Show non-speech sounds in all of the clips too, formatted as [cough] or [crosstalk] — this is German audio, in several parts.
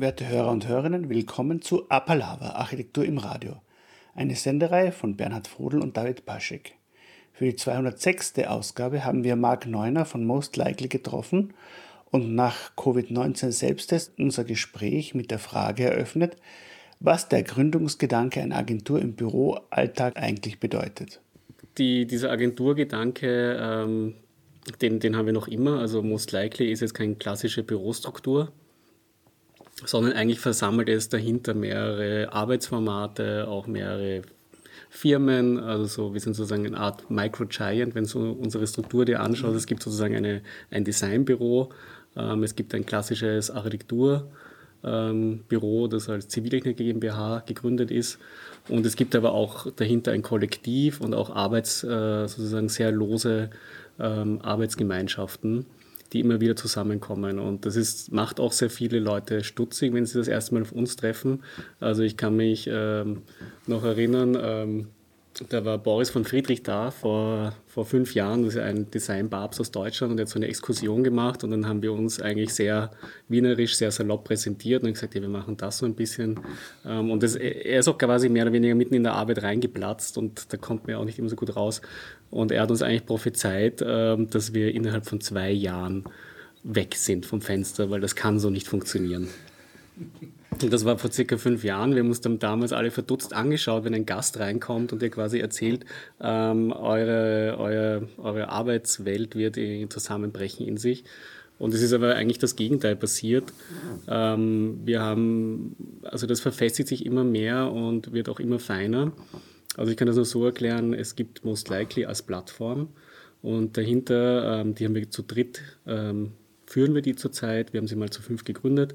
Werte Hörer und Hörerinnen, willkommen zu Apalava, Architektur im Radio. Eine Sendereihe von Bernhard Frodel und David Paschek. Für die 206. Ausgabe haben wir Marc Neuner von Most Likely getroffen und nach Covid-19-Selbsttest unser Gespräch mit der Frage eröffnet, was der Gründungsgedanke einer Agentur im Büroalltag eigentlich bedeutet. Die, dieser Agenturgedanke, ähm, den, den haben wir noch immer. Also Most Likely ist jetzt keine klassische Bürostruktur, sondern eigentlich versammelt es dahinter mehrere Arbeitsformate, auch mehrere Firmen, also so, wir sind sozusagen eine Art Micro-Giant, wenn du unsere Struktur dir anschaust. Es gibt sozusagen eine, ein Designbüro, ähm, es gibt ein klassisches Architekturbüro, ähm, das als Ziviltechnik GmbH gegründet ist. Und es gibt aber auch dahinter ein Kollektiv und auch Arbeits, äh, sozusagen sehr lose ähm, Arbeitsgemeinschaften die immer wieder zusammenkommen. Und das ist, macht auch sehr viele Leute stutzig, wenn sie das erste Mal auf uns treffen. Also ich kann mich ähm, noch erinnern, ähm, da war Boris von Friedrich da vor, vor fünf Jahren, das ist ein Design-Babs aus Deutschland und er hat so eine Exkursion gemacht und dann haben wir uns eigentlich sehr wienerisch, sehr salopp präsentiert und gesagt, ja, wir machen das so ein bisschen. Ähm, und das, er ist auch quasi mehr oder weniger mitten in der Arbeit reingeplatzt und da kommt man ja auch nicht immer so gut raus. Und er hat uns eigentlich prophezeit, ähm, dass wir innerhalb von zwei Jahren weg sind vom Fenster, weil das kann so nicht funktionieren. Das war vor circa fünf Jahren. Wir haben uns dann damals alle verdutzt angeschaut, wenn ein Gast reinkommt und dir quasi erzählt, ähm, eure, eure, eure Arbeitswelt wird zusammenbrechen in sich. Und es ist aber eigentlich das Gegenteil passiert. Ähm, wir haben, also das verfestigt sich immer mehr und wird auch immer feiner. Also ich kann das nur so erklären, es gibt Most Likely als Plattform und dahinter, ähm, die haben wir zu dritt, ähm, führen wir die zurzeit. Wir haben sie mal zu fünf gegründet.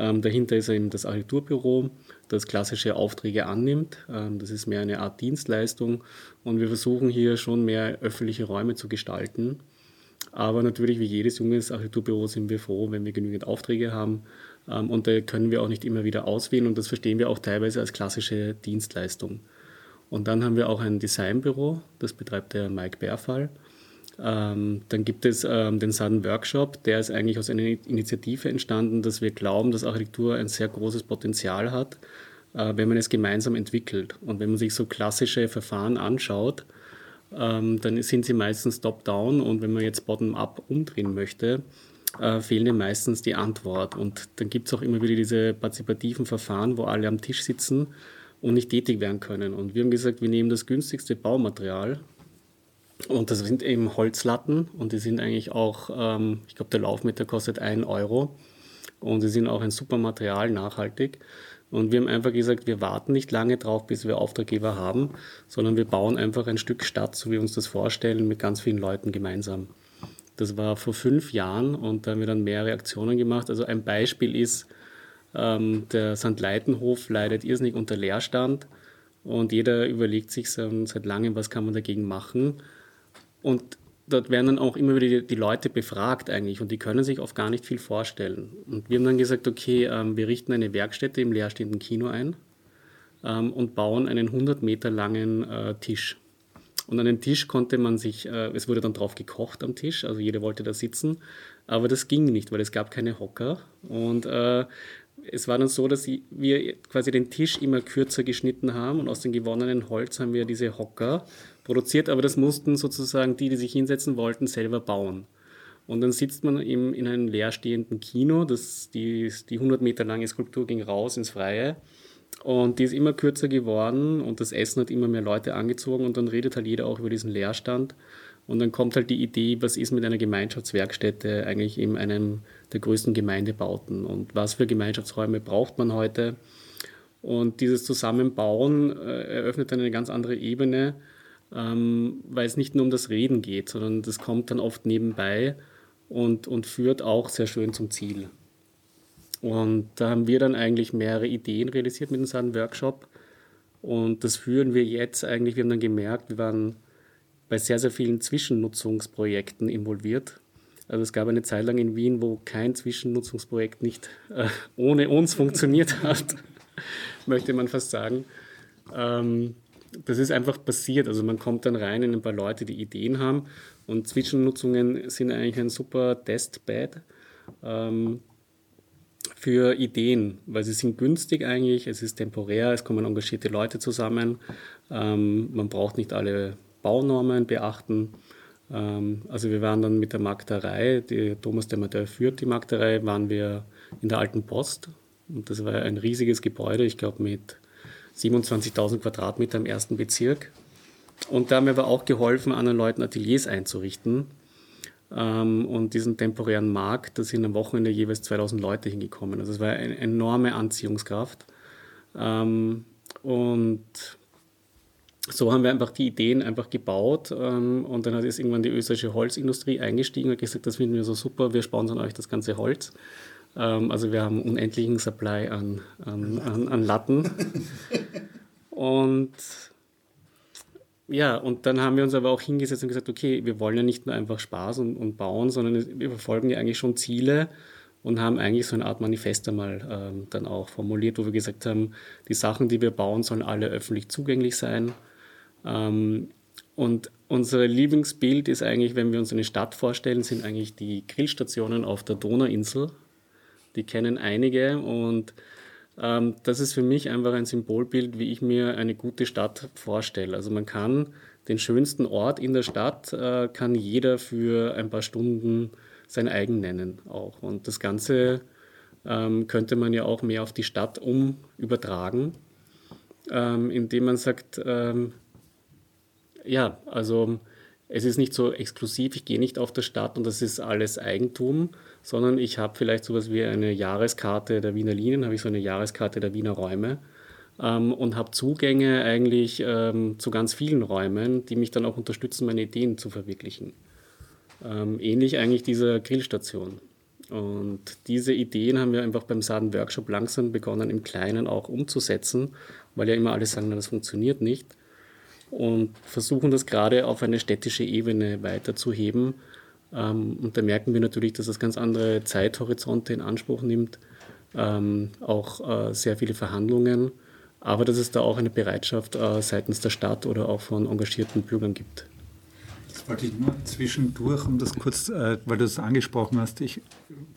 Ähm, dahinter ist eben das Agenturbüro, das klassische Aufträge annimmt. Ähm, das ist mehr eine Art Dienstleistung und wir versuchen hier schon mehr öffentliche Räume zu gestalten. Aber natürlich, wie jedes junges Agenturbüro, sind wir froh, wenn wir genügend Aufträge haben. Ähm, und da können wir auch nicht immer wieder auswählen und das verstehen wir auch teilweise als klassische Dienstleistung. Und dann haben wir auch ein Designbüro, das betreibt der Mike Bärfall. Ähm, dann gibt es ähm, den Sudden Workshop, der ist eigentlich aus einer Initiative entstanden, dass wir glauben, dass Architektur ein sehr großes Potenzial hat, äh, wenn man es gemeinsam entwickelt. Und wenn man sich so klassische Verfahren anschaut, ähm, dann sind sie meistens top-down und wenn man jetzt bottom-up umdrehen möchte, äh, fehlen dem meistens die Antwort. Und dann gibt es auch immer wieder diese partizipativen Verfahren, wo alle am Tisch sitzen und nicht tätig werden können. Und wir haben gesagt, wir nehmen das günstigste Baumaterial, und das sind eben Holzlatten und die sind eigentlich auch, ähm, ich glaube, der Laufmeter kostet 1 Euro und sie sind auch ein super Material, nachhaltig. Und wir haben einfach gesagt, wir warten nicht lange drauf, bis wir Auftraggeber haben, sondern wir bauen einfach ein Stück Stadt, so wie wir uns das vorstellen, mit ganz vielen Leuten gemeinsam. Das war vor fünf Jahren und da haben wir dann mehrere Aktionen gemacht. Also ein Beispiel ist, ähm, der St. Leitenhof leidet irrsinnig unter Leerstand und jeder überlegt sich seit langem, was kann man dagegen machen. Und dort werden dann auch immer wieder die, die, Leute befragt eigentlich und die können sich oft gar nicht viel vorstellen. Und wir haben dann gesagt, okay, ähm, wir richten eine Werkstätte im leerstehenden Kino ein ähm, und bauen einen 100 Meter langen äh, Tisch. Und an den Tisch konnte man sich, äh, es wurde dann drauf gekocht am Tisch, also jeder wollte da sitzen, aber das ging nicht, weil es gab keine Hocker. Und äh, es war dann so, dass wir quasi den Tisch immer kürzer geschnitten haben und aus dem gewonnenen Holz haben wir diese Hocker produziert, aber das mussten sozusagen die, die sich hinsetzen wollten, selber bauen. Und dann sitzt man eben in einem leerstehenden Kino, das, die, die 100 Meter lange Skulptur ging raus ins Freie und die ist immer kürzer geworden und das Essen hat immer mehr Leute angezogen und dann redet halt jeder auch über diesen Leerstand. Und dann kommt halt die Idee, was ist mit einer Gemeinschaftswerkstätte eigentlich in einem der größten Gemeindebauten und was für Gemeinschaftsräume braucht man heute. Und dieses Zusammenbauen äh, eröffnet dann eine ganz andere Ebene, ähm, weil es nicht nur um das Reden geht, sondern das kommt dann oft nebenbei und, und führt auch sehr schön zum Ziel. Und da haben wir dann eigentlich mehrere Ideen realisiert mit unserem Workshop. Und das führen wir jetzt eigentlich, wir haben dann gemerkt, wir waren bei sehr, sehr vielen Zwischennutzungsprojekten involviert. Also es gab eine Zeit lang in Wien, wo kein Zwischennutzungsprojekt nicht äh, ohne uns funktioniert hat, [laughs] möchte man fast sagen. Ähm, das ist einfach passiert. Also man kommt dann rein in ein paar Leute, die Ideen haben und Zwischennutzungen sind eigentlich ein super Testbed ähm, für Ideen, weil sie sind günstig eigentlich, es ist temporär, es kommen engagierte Leute zusammen, ähm, man braucht nicht alle Baunormen beachten. Ähm, also wir waren dann mit der Magderei, die Thomas Demadeur führt die Magderei, waren wir in der alten Post und das war ein riesiges Gebäude, ich glaube mit 27.000 Quadratmeter im ersten Bezirk. Und da haben wir aber auch geholfen, anderen Leuten Ateliers einzurichten. Ähm, und diesen temporären Markt, da sind am Wochenende jeweils 2000 Leute hingekommen. Also es war eine enorme Anziehungskraft. Ähm, und so haben wir einfach die Ideen einfach gebaut ähm, und dann hat jetzt irgendwann die österreichische Holzindustrie eingestiegen und gesagt, das finden wir so super, wir sponsern euch das ganze Holz. Ähm, also wir haben unendlichen Supply an, an, an, an Latten. [laughs] und ja, und dann haben wir uns aber auch hingesetzt und gesagt, okay, wir wollen ja nicht nur einfach Spaß und, und bauen, sondern wir verfolgen ja eigentlich schon Ziele und haben eigentlich so eine Art Manifest einmal ähm, dann auch formuliert, wo wir gesagt haben, die Sachen, die wir bauen, sollen alle öffentlich zugänglich sein. Ähm, und unser Lieblingsbild ist eigentlich, wenn wir uns eine Stadt vorstellen, sind eigentlich die Grillstationen auf der Donauinsel. Die kennen einige und das ist für mich einfach ein Symbolbild, wie ich mir eine gute Stadt vorstelle. Also man kann den schönsten Ort in der Stadt, äh, kann jeder für ein paar Stunden sein eigen nennen auch. Und das Ganze ähm, könnte man ja auch mehr auf die Stadt um übertragen, ähm, indem man sagt, ähm, ja, also es ist nicht so exklusiv, ich gehe nicht auf der Stadt und das ist alles Eigentum, sondern ich habe vielleicht sowas wie eine Jahreskarte der Wiener Linien, habe ich so eine Jahreskarte der Wiener Räume ähm, und habe Zugänge eigentlich ähm, zu ganz vielen Räumen, die mich dann auch unterstützen, meine Ideen zu verwirklichen. Ähm, ähnlich eigentlich dieser Grillstation. Und diese Ideen haben wir einfach beim Saden Workshop langsam begonnen, im Kleinen auch umzusetzen, weil ja immer alle sagen, das funktioniert nicht. Und versuchen das gerade auf eine städtische Ebene weiterzuheben und da merken wir natürlich, dass das ganz andere Zeithorizonte in Anspruch nimmt, ähm, auch äh, sehr viele Verhandlungen, aber dass es da auch eine Bereitschaft äh, seitens der Stadt oder auch von engagierten Bürgern gibt. Das wollte ich nur zwischendurch, um das kurz, äh, weil du das angesprochen hast, ich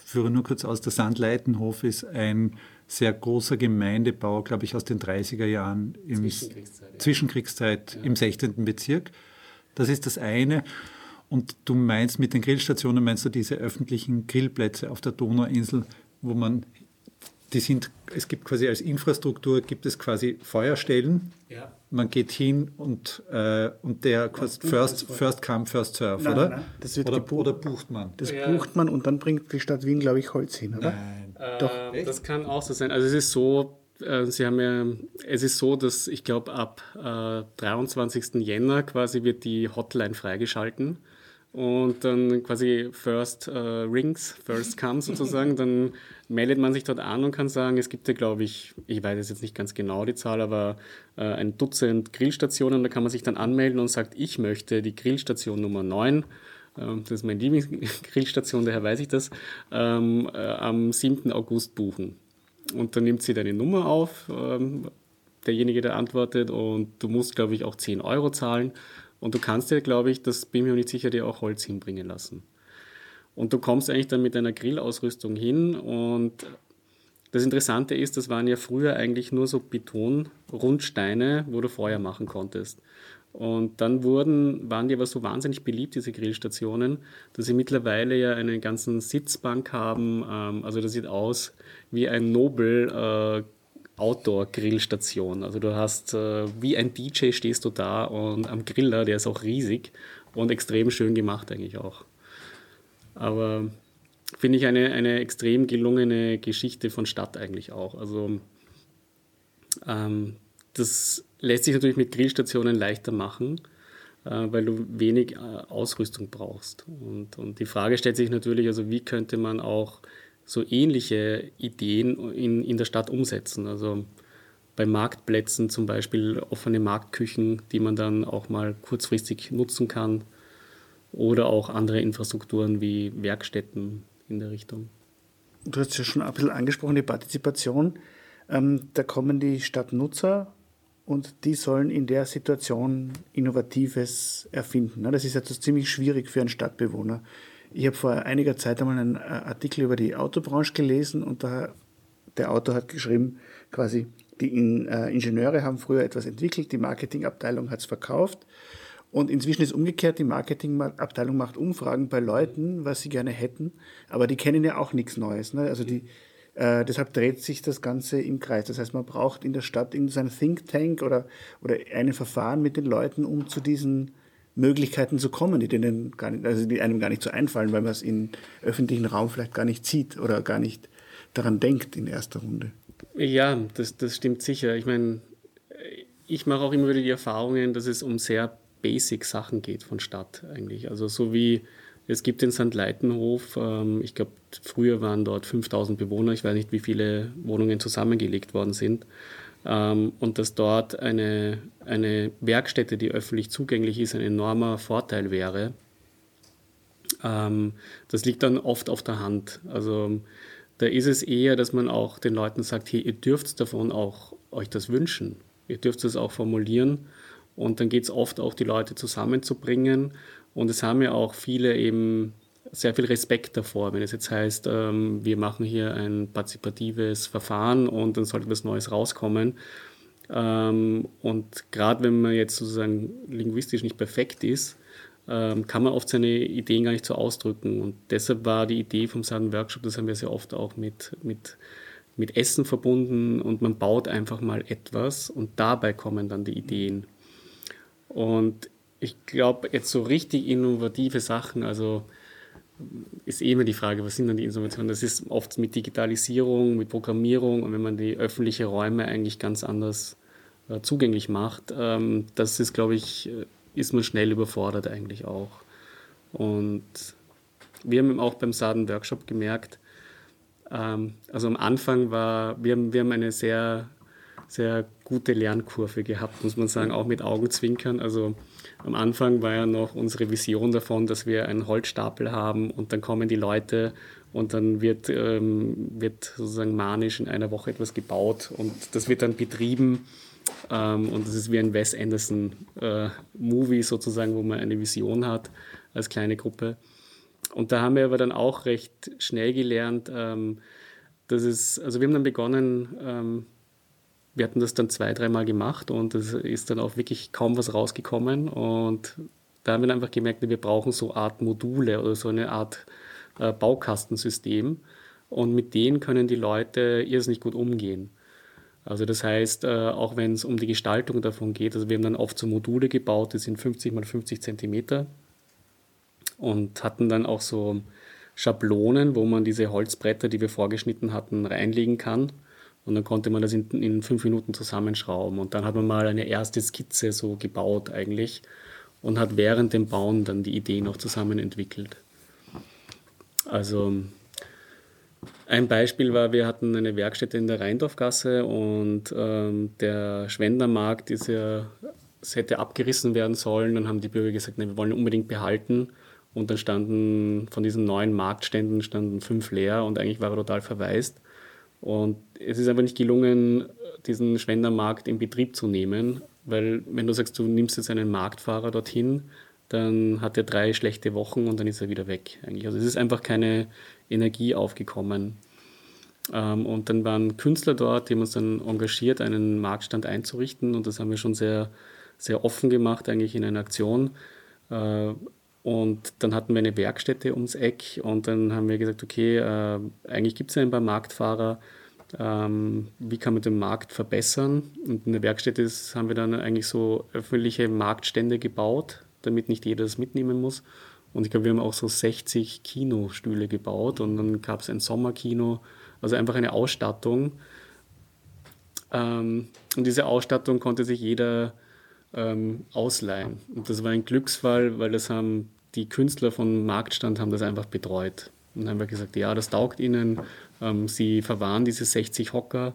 führe nur kurz aus, der Sandleitenhof ist ein sehr großer Gemeindebau, glaube ich, aus den 30er Jahren im Zwischenkriegszeit. Zwischenkriegszeit ja. im 16. Bezirk. Das ist das eine. Und du meinst mit den Grillstationen, meinst du diese öffentlichen Grillplätze auf der Donauinsel, wo man, die sind, es gibt quasi als Infrastruktur, gibt es quasi Feuerstellen. Ja. Man geht hin und, äh, und der first, first come, first serve, nein, oder? Nein, das wird oder, gebucht. oder bucht man? Das ja. bucht man und dann bringt die Stadt Wien, glaube ich, Holz hin, oder? Nein. Doch. Äh, das kann auch so sein. Also es ist so, äh, Sie haben ja, es ist so, dass ich glaube, ab äh, 23. Jänner quasi wird die Hotline freigeschalten und dann quasi First äh, Rings, First Come [laughs] sozusagen, dann meldet man sich dort an und kann sagen, es gibt ja, glaube ich, ich weiß jetzt nicht ganz genau die Zahl, aber äh, ein Dutzend Grillstationen, da kann man sich dann anmelden und sagt, ich möchte die Grillstation Nummer 9, ähm, das ist meine Lieblingsgrillstation, daher weiß ich das, ähm, äh, am 7. August buchen. Und dann nimmt sie deine Nummer auf, ähm, derjenige, der antwortet, und du musst, glaube ich, auch 10 Euro zahlen. Und du kannst ja, glaube ich, das bin mir nicht sicher, dir auch Holz hinbringen lassen. Und du kommst eigentlich dann mit deiner Grillausrüstung hin und das Interessante ist, das waren ja früher eigentlich nur so Betonrundsteine, wo du Feuer machen konntest. Und dann wurden, waren die aber so wahnsinnig beliebt, diese Grillstationen, dass sie mittlerweile ja einen ganzen Sitzbank haben. Ähm, also das sieht aus wie ein Nobel äh, Outdoor-Grillstation. Also du hast äh, wie ein DJ stehst du da und am Griller, der ist auch riesig und extrem schön gemacht eigentlich auch. Aber finde ich eine, eine extrem gelungene Geschichte von Stadt eigentlich auch. Also ähm, das lässt sich natürlich mit Grillstationen leichter machen, äh, weil du wenig äh, Ausrüstung brauchst. Und, und die Frage stellt sich natürlich, also wie könnte man auch so ähnliche Ideen in, in der Stadt umsetzen. Also bei Marktplätzen zum Beispiel offene Marktküchen, die man dann auch mal kurzfristig nutzen kann. Oder auch andere Infrastrukturen wie Werkstätten in der Richtung. Du hast ja schon ein bisschen angesprochen, die Partizipation. Ähm, da kommen die Stadtnutzer und die sollen in der Situation Innovatives erfinden. Das ist jetzt ziemlich schwierig für einen Stadtbewohner. Ich habe vor einiger Zeit einmal einen äh, Artikel über die Autobranche gelesen und da der Autor hat geschrieben, quasi, die In, äh, Ingenieure haben früher etwas entwickelt, die Marketingabteilung hat es verkauft. Und inzwischen ist umgekehrt, die Marketingabteilung macht Umfragen bei Leuten, was sie gerne hätten, aber die kennen ja auch nichts Neues. Ne? Also die, äh, deshalb dreht sich das Ganze im Kreis. Das heißt, man braucht in der Stadt irgendein Think Tank oder, oder ein Verfahren mit den Leuten, um zu diesen Möglichkeiten zu kommen, die, denen gar nicht, also die einem gar nicht so einfallen, weil man es im öffentlichen Raum vielleicht gar nicht sieht oder gar nicht daran denkt in erster Runde. Ja, das, das stimmt sicher. Ich meine, ich mache auch immer wieder die Erfahrungen, dass es um sehr basic Sachen geht von Stadt eigentlich. Also so wie es gibt den St. Leitenhof, ähm, ich glaube, früher waren dort 5000 Bewohner, ich weiß nicht, wie viele Wohnungen zusammengelegt worden sind. Ähm, und dass dort eine, eine Werkstätte, die öffentlich zugänglich ist, ein enormer Vorteil wäre. Ähm, das liegt dann oft auf der Hand. Also da ist es eher, dass man auch den Leuten sagt, hey, ihr dürft davon auch euch das wünschen. Ihr dürft es auch formulieren. Und dann geht es oft auch, die Leute zusammenzubringen. Und es haben ja auch viele eben sehr viel Respekt davor, wenn es jetzt heißt, ähm, wir machen hier ein partizipatives Verfahren und dann sollte was Neues rauskommen. Ähm, und gerade wenn man jetzt sozusagen linguistisch nicht perfekt ist, ähm, kann man oft seine Ideen gar nicht so ausdrücken. Und deshalb war die Idee vom Sudden Workshop, das haben wir sehr oft auch mit, mit, mit Essen verbunden und man baut einfach mal etwas und dabei kommen dann die Ideen. Und ich glaube, jetzt so richtig innovative Sachen, also ist eh immer die Frage, was sind dann die Innovationen? Das ist oft mit Digitalisierung, mit Programmierung und wenn man die öffentlichen Räume eigentlich ganz anders äh, zugänglich macht, ähm, das ist, glaube ich, äh, ist man schnell überfordert eigentlich auch. Und wir haben auch beim Saden Workshop gemerkt, ähm, also am Anfang war, wir haben, wir haben eine sehr, sehr gute Lernkurve gehabt, muss man sagen, auch mit Augenzwinkern. Also am Anfang war ja noch unsere Vision davon, dass wir einen Holzstapel haben und dann kommen die Leute und dann wird, ähm, wird sozusagen manisch in einer Woche etwas gebaut und das wird dann betrieben ähm, und das ist wie ein Wes Anderson-Movie äh, sozusagen, wo man eine Vision hat als kleine Gruppe. Und da haben wir aber dann auch recht schnell gelernt, ähm, dass es, also wir haben dann begonnen, ähm, wir hatten das dann zwei, dreimal gemacht und es ist dann auch wirklich kaum was rausgekommen. Und da haben wir dann einfach gemerkt, wir brauchen so Art Module oder so eine Art äh, Baukastensystem. Und mit denen können die Leute irrsinnig gut umgehen. Also das heißt, äh, auch wenn es um die Gestaltung davon geht, also wir haben dann oft so Module gebaut, die sind 50 mal 50 Zentimeter und hatten dann auch so Schablonen, wo man diese Holzbretter, die wir vorgeschnitten hatten, reinlegen kann. Und dann konnte man das in, in fünf Minuten zusammenschrauben. Und dann hat man mal eine erste Skizze so gebaut eigentlich und hat während dem Bauen dann die Idee noch zusammen entwickelt. Also ein Beispiel war, wir hatten eine Werkstätte in der Rheindorfgasse und ähm, der Schwendermarkt ist ja, es hätte abgerissen werden sollen. Dann haben die Bürger gesagt, nein, wir wollen ihn unbedingt behalten. Und dann standen von diesen neuen Marktständen standen fünf leer und eigentlich war er total verwaist. Und es ist einfach nicht gelungen, diesen Schwendermarkt in Betrieb zu nehmen, weil wenn du sagst, du nimmst jetzt einen Marktfahrer dorthin, dann hat er drei schlechte Wochen und dann ist er wieder weg. Eigentlich. Also es ist einfach keine Energie aufgekommen. Ähm, und dann waren Künstler dort, die haben uns dann engagiert, einen Marktstand einzurichten und das haben wir schon sehr, sehr offen gemacht, eigentlich in einer Aktion. Und dann hatten wir eine Werkstätte ums Eck und dann haben wir gesagt, okay, äh, eigentlich gibt es ja ein paar Marktfahrer, ähm, wie kann man den Markt verbessern? Und in der Werkstätte ist, haben wir dann eigentlich so öffentliche Marktstände gebaut, damit nicht jeder das mitnehmen muss. Und ich glaube, wir haben auch so 60 Kinostühle gebaut und dann gab es ein Sommerkino, also einfach eine Ausstattung. Ähm, und diese Ausstattung konnte sich jeder ähm, ausleihen. Und das war ein Glücksfall, weil das haben die Künstler von Marktstand haben das einfach betreut. Und haben wir gesagt, ja, das taugt ihnen. Ähm, sie verwahren diese 60 Hocker,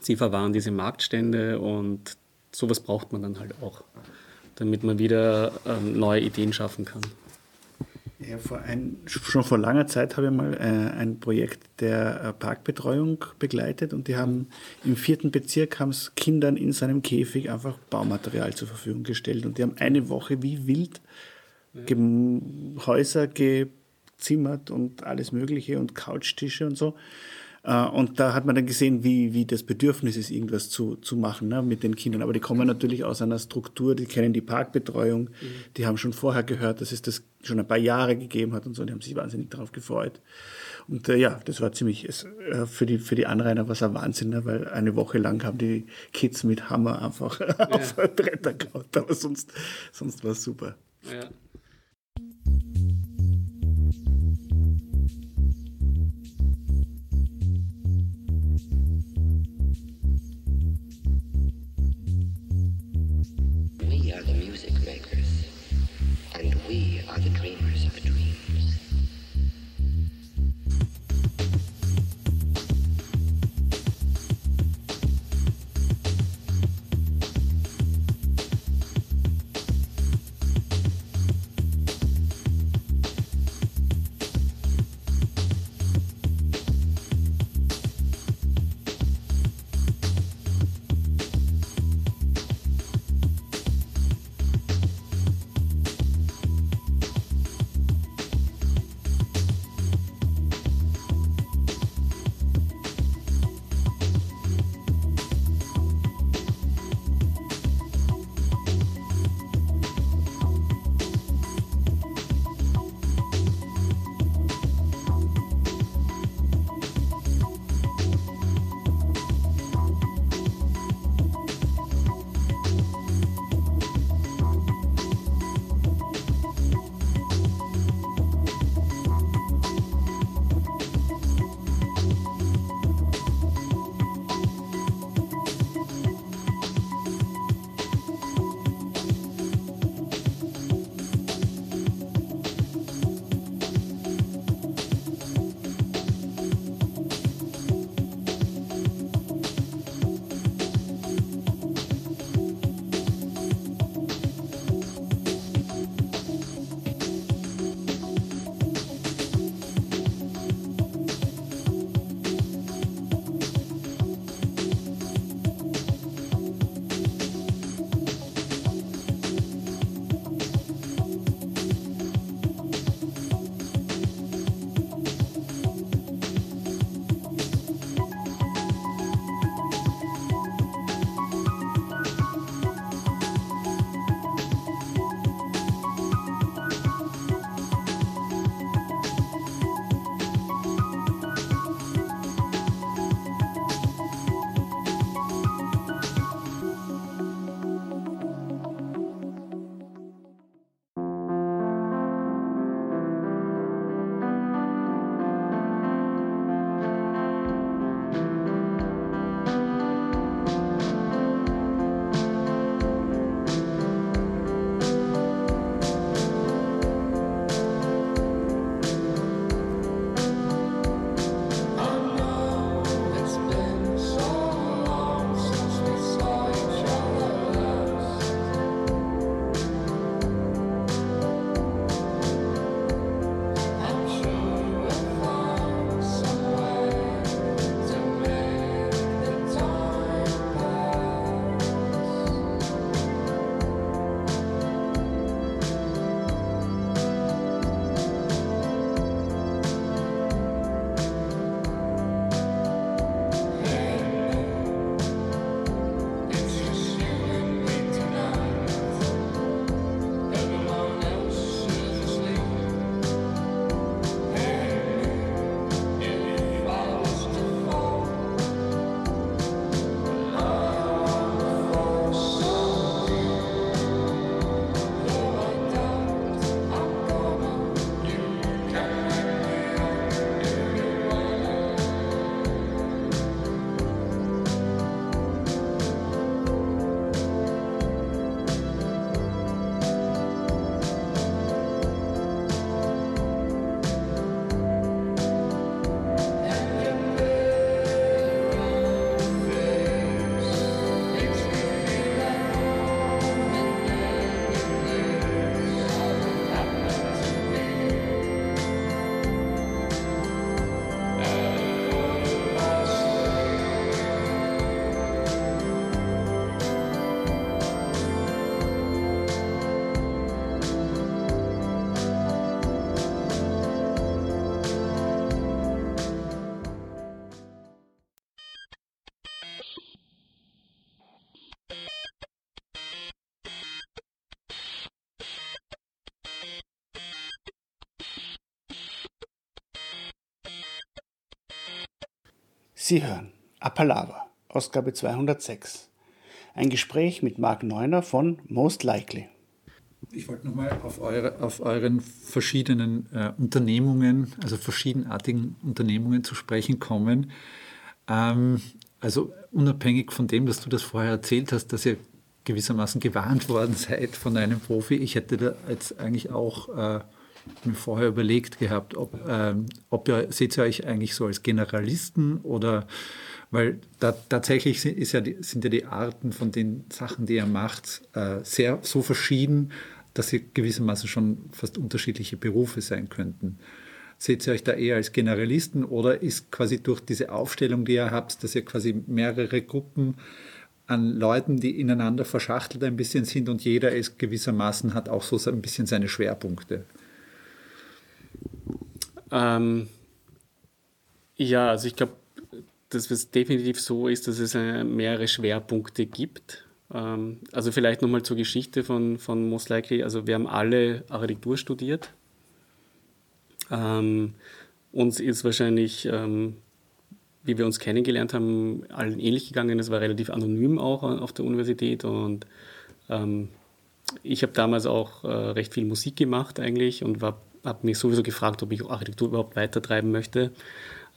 sie verwahren diese Marktstände und sowas braucht man dann halt auch, damit man wieder ähm, neue Ideen schaffen kann. Ja, vor ein, schon vor langer Zeit habe ich mal äh, ein Projekt der äh, Parkbetreuung begleitet und die haben im vierten Bezirk haben es Kindern in seinem Käfig einfach Baumaterial zur Verfügung gestellt und die haben eine Woche wie wild Häuser gezimmert und alles Mögliche und Couchtische und so. Äh, und da hat man dann gesehen, wie, wie das Bedürfnis ist, irgendwas zu, zu machen ne, mit den Kindern. Aber die kommen natürlich aus einer Struktur, die kennen die Parkbetreuung, mhm. die haben schon vorher gehört, dass es das schon ein paar Jahre gegeben hat und so, die haben sich wahnsinnig darauf gefreut. Und äh, ja, das war ziemlich, es, äh, für, die, für die Anrainer war es ein Wahnsinn, ne, weil eine Woche lang haben die Kids mit Hammer einfach [laughs] ja. auf Bretter gehauen, aber sonst, sonst war es super. Ja. Sie hören Appalava, Ausgabe 206. Ein Gespräch mit Marc Neuner von Most Likely. Ich wollte nochmal auf, eure, auf euren verschiedenen äh, Unternehmungen, also verschiedenartigen Unternehmungen zu sprechen kommen. Ähm, also unabhängig von dem, dass du das vorher erzählt hast, dass ihr gewissermaßen gewarnt worden [laughs] seid von einem Profi. Ich hätte da jetzt eigentlich auch äh, mir vorher überlegt gehabt, ob, ähm, ob ihr, seht ihr euch eigentlich so als Generalisten oder weil da, tatsächlich sind, ist ja die, sind ja die Arten von den Sachen, die ihr macht, äh, sehr so verschieden, dass sie gewissermaßen schon fast unterschiedliche Berufe sein könnten. Seht ihr euch da eher als Generalisten oder ist quasi durch diese Aufstellung, die ihr habt, dass ihr quasi mehrere Gruppen an Leuten, die ineinander verschachtelt ein bisschen sind und jeder ist gewissermaßen hat auch so ein bisschen seine Schwerpunkte? Ähm, ja, also ich glaube, dass es definitiv so ist, dass es äh, mehrere Schwerpunkte gibt. Ähm, also vielleicht nochmal zur Geschichte von, von Most Likely. Also wir haben alle Architektur studiert. Ähm, uns ist wahrscheinlich, ähm, wie wir uns kennengelernt haben, allen ähnlich gegangen. Es war relativ anonym auch auf der Universität und ähm, ich habe damals auch äh, recht viel Musik gemacht eigentlich und habe mich sowieso gefragt, ob ich Architektur überhaupt weitertreiben möchte.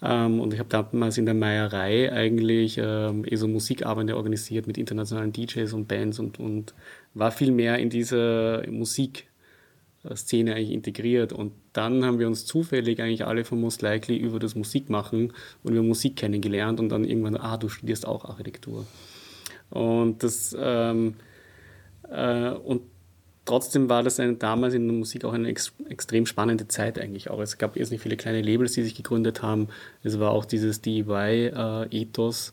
Ähm, und ich habe damals in der Meierei eigentlich ähm, eh so Musikabende organisiert mit internationalen DJs und Bands und, und war viel mehr in dieser Musikszene eigentlich integriert. Und dann haben wir uns zufällig eigentlich alle von Most Likely über das Musikmachen und über Musik kennengelernt und dann irgendwann, ah, du studierst auch Architektur. Und das ähm, äh, und trotzdem war das eine, damals in der Musik auch eine ex extrem spannende Zeit eigentlich auch. Es gab erst nicht viele kleine Labels, die sich gegründet haben. Es war auch dieses DIY-Ethos äh,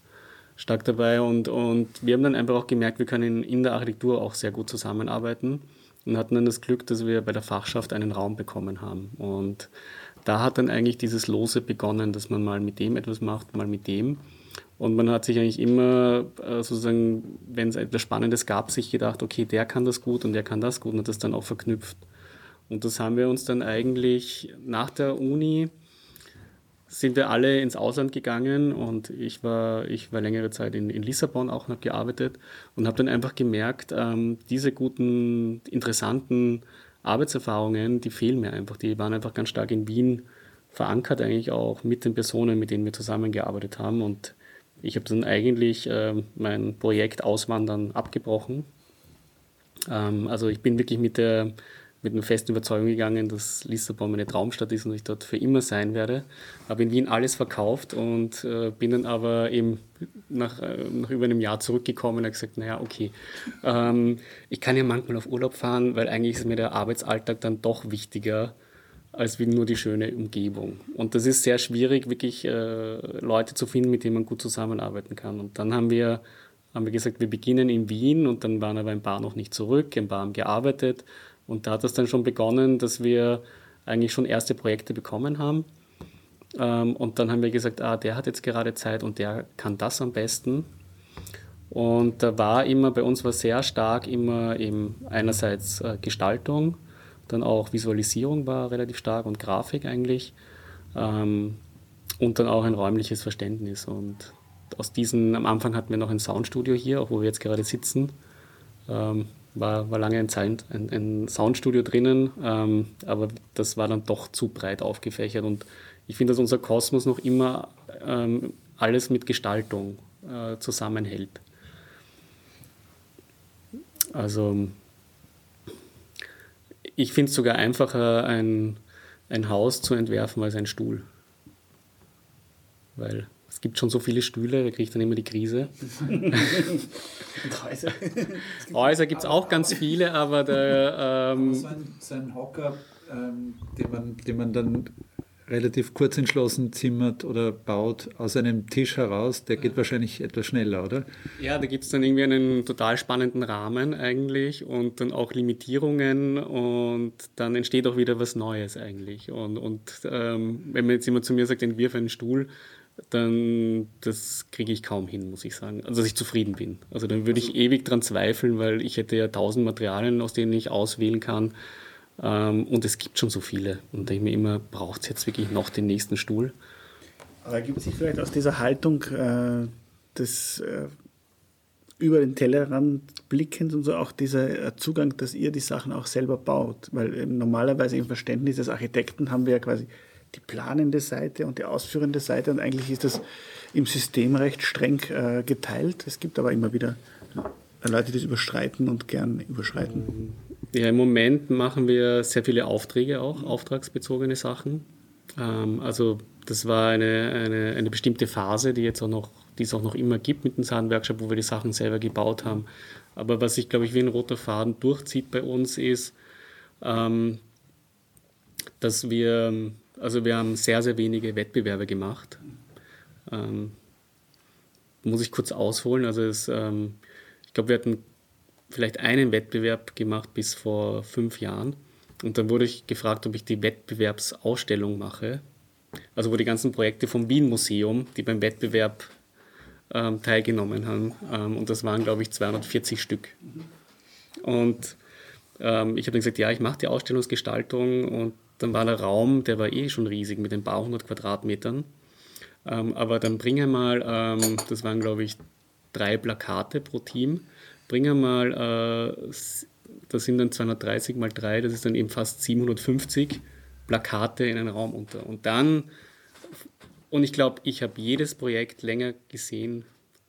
stark dabei und, und wir haben dann einfach auch gemerkt, wir können in der Architektur auch sehr gut zusammenarbeiten und hatten dann das Glück, dass wir bei der Fachschaft einen Raum bekommen haben. Und da hat dann eigentlich dieses Lose begonnen, dass man mal mit dem etwas macht, mal mit dem. Und man hat sich eigentlich immer äh, sozusagen, wenn es etwas Spannendes gab, sich gedacht, okay, der kann das gut und der kann das gut und hat das dann auch verknüpft. Und das haben wir uns dann eigentlich nach der Uni sind wir alle ins Ausland gegangen und ich war, ich war längere Zeit in, in Lissabon auch noch gearbeitet und habe dann einfach gemerkt, ähm, diese guten, interessanten Arbeitserfahrungen, die fehlen mir einfach. Die waren einfach ganz stark in Wien verankert, eigentlich auch mit den Personen, mit denen wir zusammengearbeitet haben. Und ich habe dann eigentlich äh, mein Projekt Auswandern abgebrochen. Ähm, also ich bin wirklich mit der mit einer festen Überzeugung gegangen, dass Lissabon meine Traumstadt ist und ich dort für immer sein werde. Habe in Wien alles verkauft und äh, bin dann aber eben nach, äh, nach über einem Jahr zurückgekommen und habe gesagt, naja, okay, ähm, ich kann ja manchmal auf Urlaub fahren, weil eigentlich ist mir der Arbeitsalltag dann doch wichtiger als wie nur die schöne Umgebung. Und das ist sehr schwierig, wirklich äh, Leute zu finden, mit denen man gut zusammenarbeiten kann. Und dann haben wir, haben wir gesagt, wir beginnen in Wien und dann waren aber ein paar noch nicht zurück, ein paar haben gearbeitet. Und da hat es dann schon begonnen, dass wir eigentlich schon erste Projekte bekommen haben. Ähm, und dann haben wir gesagt, ah, der hat jetzt gerade Zeit und der kann das am besten. Und da war immer, bei uns war sehr stark immer eben einerseits äh, Gestaltung, dann auch Visualisierung war relativ stark und Grafik eigentlich. Ähm, und dann auch ein räumliches Verständnis. Und aus diesen, am Anfang hatten wir noch ein Soundstudio hier, auch wo wir jetzt gerade sitzen. Ähm, war, war lange ein, Sound, ein, ein Soundstudio drinnen, ähm, aber das war dann doch zu breit aufgefächert. Und ich finde, dass unser Kosmos noch immer ähm, alles mit Gestaltung äh, zusammenhält. Also ich finde es sogar einfacher, ein, ein Haus zu entwerfen als ein Stuhl. Weil es gibt schon so viele Stühle, da kriege ich dann immer die Krise. [laughs] Häuser. [laughs] Häuser gibt es auch ganz viele, aber der. Ähm, so, ein, so ein Hocker, ähm, den, man, den man dann relativ kurz entschlossen zimmert oder baut aus einem Tisch heraus, der geht wahrscheinlich etwas schneller, oder? Ja, da gibt es dann irgendwie einen total spannenden Rahmen eigentlich und dann auch Limitierungen und dann entsteht auch wieder was Neues eigentlich. Und, und ähm, wenn man jetzt jemand zu mir sagt, entwirf einen Stuhl, dann das kriege ich kaum hin, muss ich sagen. Also dass ich zufrieden bin. Also dann würde ich also ewig dran zweifeln, weil ich hätte ja tausend Materialien, aus denen ich auswählen kann. Ähm, und es gibt schon so viele. Und da ich mir immer, braucht es jetzt wirklich noch den nächsten Stuhl? Aber ergibt sich vielleicht aus dieser Haltung äh, des äh, über den Tellerrand blickend und so auch dieser äh, Zugang, dass ihr die Sachen auch selber baut. Weil normalerweise im Verständnis des Architekten haben wir ja quasi die planende Seite und die ausführende Seite und eigentlich ist das im System recht streng äh, geteilt. Es gibt aber immer wieder Leute, die das überschreiten und gern überschreiten. Ja, im Moment machen wir sehr viele Aufträge auch, auftragsbezogene Sachen. Ähm, also das war eine, eine, eine bestimmte Phase, die jetzt auch noch, die es auch noch immer gibt mit dem Sahn-Workshop, wo wir die Sachen selber gebaut haben. Aber was sich, glaube ich, wie ein roter Faden durchzieht bei uns ist, ähm, dass wir, also wir haben sehr, sehr wenige Wettbewerbe gemacht. Ähm, muss ich kurz ausholen. Also es, ähm, ich glaube, wir hatten vielleicht einen Wettbewerb gemacht bis vor fünf Jahren. Und dann wurde ich gefragt, ob ich die Wettbewerbsausstellung mache. Also wo die ganzen Projekte vom Wien Museum, die beim Wettbewerb ähm, teilgenommen haben. Ähm, und das waren, glaube ich, 240 Stück. Und ähm, ich habe dann gesagt, ja, ich mache die Ausstellungsgestaltung. Und dann war der Raum, der war eh schon riesig mit ein paar hundert Quadratmetern. Ähm, aber dann bringe mal, ähm, das waren, glaube ich, drei Plakate pro Team bringe mal, äh, das sind dann 230 mal 3, das ist dann eben fast 750 Plakate in einen Raum unter. Und dann, und ich glaube, ich habe jedes Projekt länger gesehen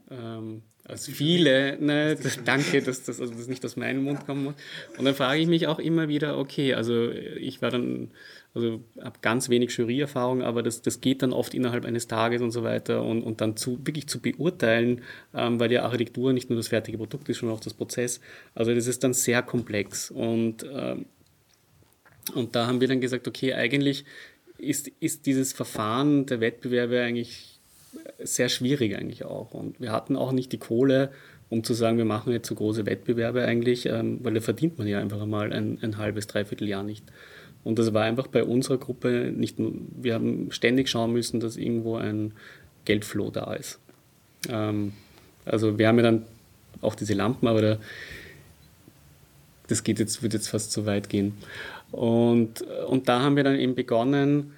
ähm, als viele. Ne, das, danke, dass das, also das nicht aus meinem Mund kommen muss. Und dann frage ich mich auch immer wieder, okay, also ich war dann also habe ganz wenig Juryerfahrung, aber das, das geht dann oft innerhalb eines Tages und so weiter und, und dann zu, wirklich zu beurteilen, ähm, weil ja Architektur nicht nur das fertige Produkt ist, sondern auch das Prozess. Also das ist dann sehr komplex und, ähm, und da haben wir dann gesagt, okay, eigentlich ist, ist dieses Verfahren der Wettbewerbe eigentlich sehr schwierig eigentlich auch und wir hatten auch nicht die Kohle, um zu sagen, wir machen jetzt so große Wettbewerbe eigentlich, ähm, weil da verdient man ja einfach mal ein, ein halbes, dreiviertel Jahr nicht. Und das war einfach bei unserer Gruppe nicht, wir haben ständig schauen müssen, dass irgendwo ein Geldflow da ist. Ähm, also wir haben ja dann auch diese Lampen, aber da, das geht jetzt, wird jetzt fast zu weit gehen. Und, und da haben wir dann eben begonnen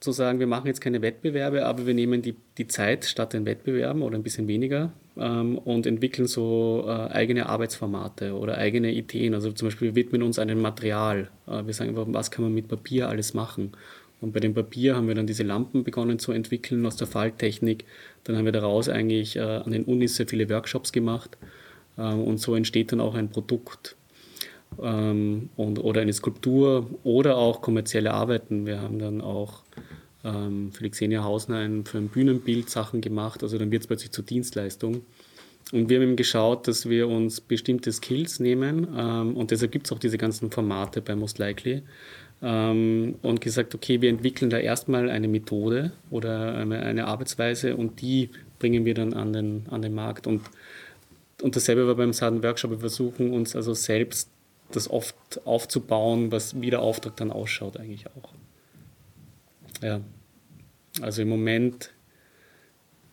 zu sagen, wir machen jetzt keine Wettbewerbe, aber wir nehmen die, die Zeit statt den Wettbewerben oder ein bisschen weniger ähm, und entwickeln so äh, eigene Arbeitsformate oder eigene Ideen. Also zum Beispiel wir widmen uns einem Material. Äh, wir sagen was kann man mit Papier alles machen. Und bei dem Papier haben wir dann diese Lampen begonnen zu entwickeln aus der Falttechnik. Dann haben wir daraus eigentlich äh, an den Unis sehr viele Workshops gemacht. Ähm, und so entsteht dann auch ein Produkt ähm, und, oder eine Skulptur oder auch kommerzielle Arbeiten. Wir haben dann auch ähm, für die Xenia Hausner für ein Bühnenbild Sachen gemacht, also dann wird es plötzlich zur Dienstleistung. Und wir haben eben geschaut, dass wir uns bestimmte Skills nehmen ähm, und deshalb gibt es auch diese ganzen Formate bei Most Likely ähm, und gesagt, okay, wir entwickeln da erstmal eine Methode oder eine, eine, Arbeitsweise und die bringen wir dann an den, an den Markt. Und, und dasselbe war beim Sudden Workshop, wir versuchen uns also selbst das oft aufzubauen, was wie der Auftrag dann ausschaut eigentlich auch. Ja, also im Moment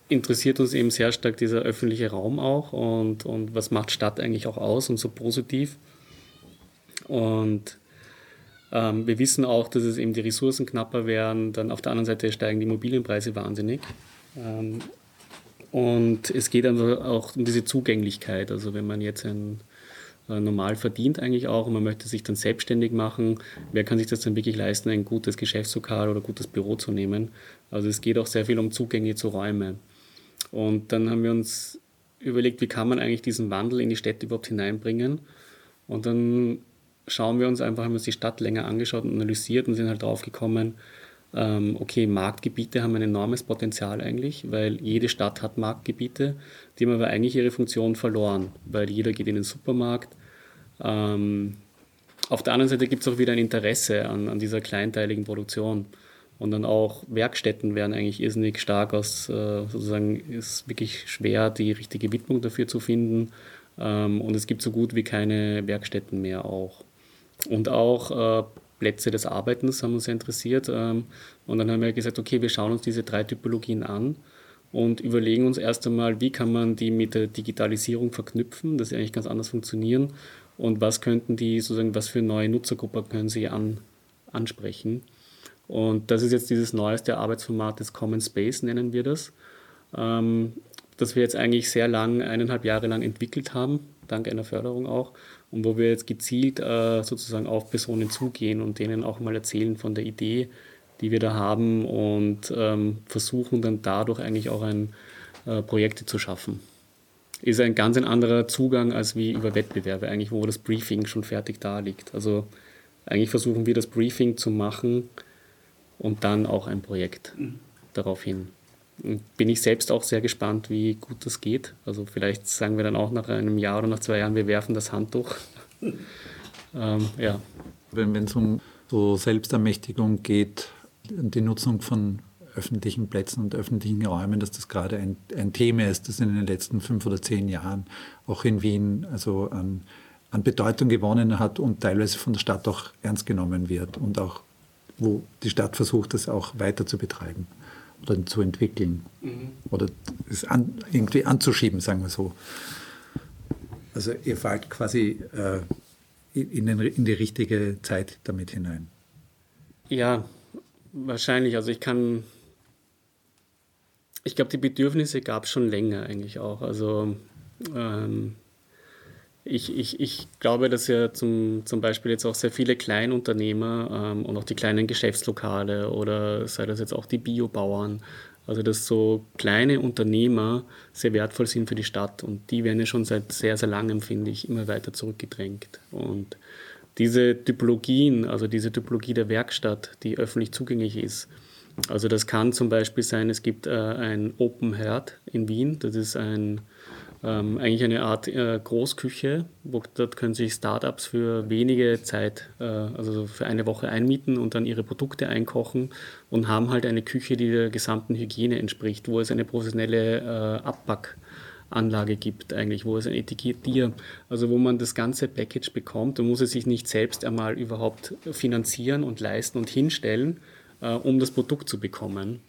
interessiert uns eben sehr stark dieser öffentliche Raum auch und, und was macht Stadt eigentlich auch aus und so positiv. Und ähm, wir wissen auch, dass es eben die Ressourcen knapper werden, dann auf der anderen Seite steigen die Immobilienpreise wahnsinnig. Ähm, und es geht einfach auch um diese Zugänglichkeit. Also wenn man jetzt ein normal verdient eigentlich auch und man möchte sich dann selbstständig machen. Wer kann sich das dann wirklich leisten, ein gutes Geschäftslokal oder gutes Büro zu nehmen? Also es geht auch sehr viel um Zugänge zu Räumen. Und dann haben wir uns überlegt, wie kann man eigentlich diesen Wandel in die Städte überhaupt hineinbringen? Und dann schauen wir uns einfach, haben uns die Stadt länger angeschaut und analysiert und sind halt drauf gekommen, ähm, okay, Marktgebiete haben ein enormes Potenzial eigentlich, weil jede Stadt hat Marktgebiete, die haben aber eigentlich ihre Funktion verloren, weil jeder geht in den Supermarkt. Ähm, auf der anderen Seite gibt es auch wieder ein Interesse an, an dieser kleinteiligen Produktion. Und dann auch Werkstätten werden eigentlich irrsinnig stark aus, äh, sozusagen ist wirklich schwer, die richtige Widmung dafür zu finden. Ähm, und es gibt so gut wie keine Werkstätten mehr auch. Und auch äh, Plätze des Arbeitens haben uns sehr interessiert. Ähm, und dann haben wir gesagt, okay, wir schauen uns diese drei Typologien an und überlegen uns erst einmal, wie kann man die mit der Digitalisierung verknüpfen, dass sie eigentlich ganz anders funktionieren und was könnten die sozusagen, was für neue Nutzergruppen können sie an, ansprechen. Und das ist jetzt dieses neueste Arbeitsformat des Common Space, nennen wir das, ähm, das wir jetzt eigentlich sehr lang, eineinhalb Jahre lang entwickelt haben, dank einer Förderung auch, und wo wir jetzt gezielt äh, sozusagen auf Personen zugehen und denen auch mal erzählen von der Idee, die wir da haben und ähm, versuchen dann dadurch eigentlich auch ein, äh, Projekte zu schaffen. Ist ein ganz ein anderer Zugang als wie über Wettbewerbe, eigentlich, wo das Briefing schon fertig da liegt. Also eigentlich versuchen wir das Briefing zu machen und dann auch ein Projekt mhm. darauf hin. Und bin ich selbst auch sehr gespannt, wie gut das geht. Also vielleicht sagen wir dann auch nach einem Jahr oder nach zwei Jahren, wir werfen das Handtuch. [laughs] ähm, ja. Wenn es um so Selbstermächtigung geht, die Nutzung von öffentlichen Plätzen und öffentlichen Räumen, dass das gerade ein, ein Thema ist, das in den letzten fünf oder zehn Jahren auch in Wien also an, an Bedeutung gewonnen hat und teilweise von der Stadt auch ernst genommen wird und auch wo die Stadt versucht, das auch weiter zu betreiben oder zu entwickeln mhm. oder es an, irgendwie anzuschieben, sagen wir so. Also ihr fallt quasi äh, in, den, in die richtige Zeit damit hinein. Ja, wahrscheinlich. Also ich kann, ich glaube, die Bedürfnisse gab es schon länger eigentlich auch. Also ähm, ich, ich, ich glaube, dass ja zum, zum Beispiel jetzt auch sehr viele Kleinunternehmer ähm, und auch die kleinen Geschäftslokale oder sei das jetzt auch die Biobauern, also dass so kleine Unternehmer sehr wertvoll sind für die Stadt und die werden ja schon seit sehr, sehr langem, finde ich, immer weiter zurückgedrängt. Und diese Typologien, also diese Typologie der Werkstatt, die öffentlich zugänglich ist, also das kann zum Beispiel sein, es gibt äh, ein Open Herd in Wien, das ist ein ähm, eigentlich eine Art äh, Großküche, wo dort können sich Startups für wenige Zeit, äh, also für eine Woche einmieten und dann ihre Produkte einkochen und haben halt eine Küche, die der gesamten Hygiene entspricht, wo es eine professionelle äh, Abpackanlage gibt, eigentlich, wo es ein Etikettier, also wo man das ganze Package bekommt. Und muss es sich nicht selbst einmal überhaupt finanzieren und leisten und hinstellen, äh, um das Produkt zu bekommen.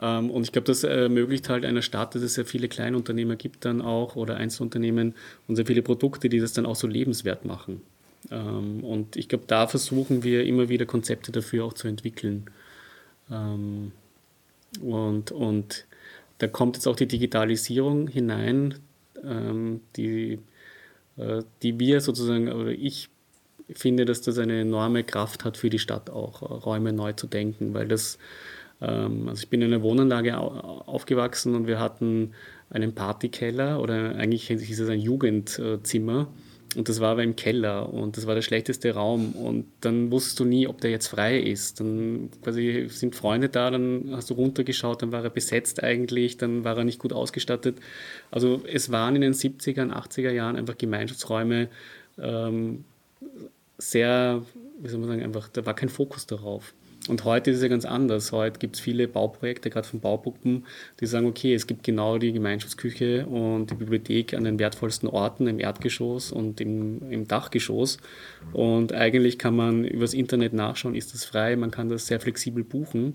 Ähm, und ich glaube, das ermöglicht halt einer Stadt, dass es sehr viele Kleinunternehmer gibt dann auch oder Einzelunternehmen und sehr viele Produkte, die das dann auch so lebenswert machen. Ähm, und ich glaube, da versuchen wir immer wieder Konzepte dafür auch zu entwickeln. Ähm, und, und da kommt jetzt auch die Digitalisierung hinein, die, äh, die wir sozusagen, oder ich finde, dass das eine enorme Kraft hat für die Stadt auch, Räume neu zu denken, weil das ähm, also ich bin in einer Wohnanlage aufgewachsen und wir hatten einen Partykeller oder eigentlich hieß es ein Jugendzimmer. Und das war aber im Keller und das war der schlechteste Raum. Und dann wusstest du nie, ob der jetzt frei ist. Dann quasi sind Freunde da, dann hast du runtergeschaut, dann war er besetzt eigentlich, dann war er nicht gut ausgestattet. Also es waren in den 70er, 80er Jahren einfach Gemeinschaftsräume ähm, sehr, wie soll man sagen, einfach, da war kein Fokus darauf. Und heute ist es ja ganz anders. Heute gibt es viele Bauprojekte, gerade von Baupuppen, die sagen, okay, es gibt genau die Gemeinschaftsküche und die Bibliothek an den wertvollsten Orten im Erdgeschoss und im, im Dachgeschoss. Und eigentlich kann man übers Internet nachschauen, ist das frei, man kann das sehr flexibel buchen.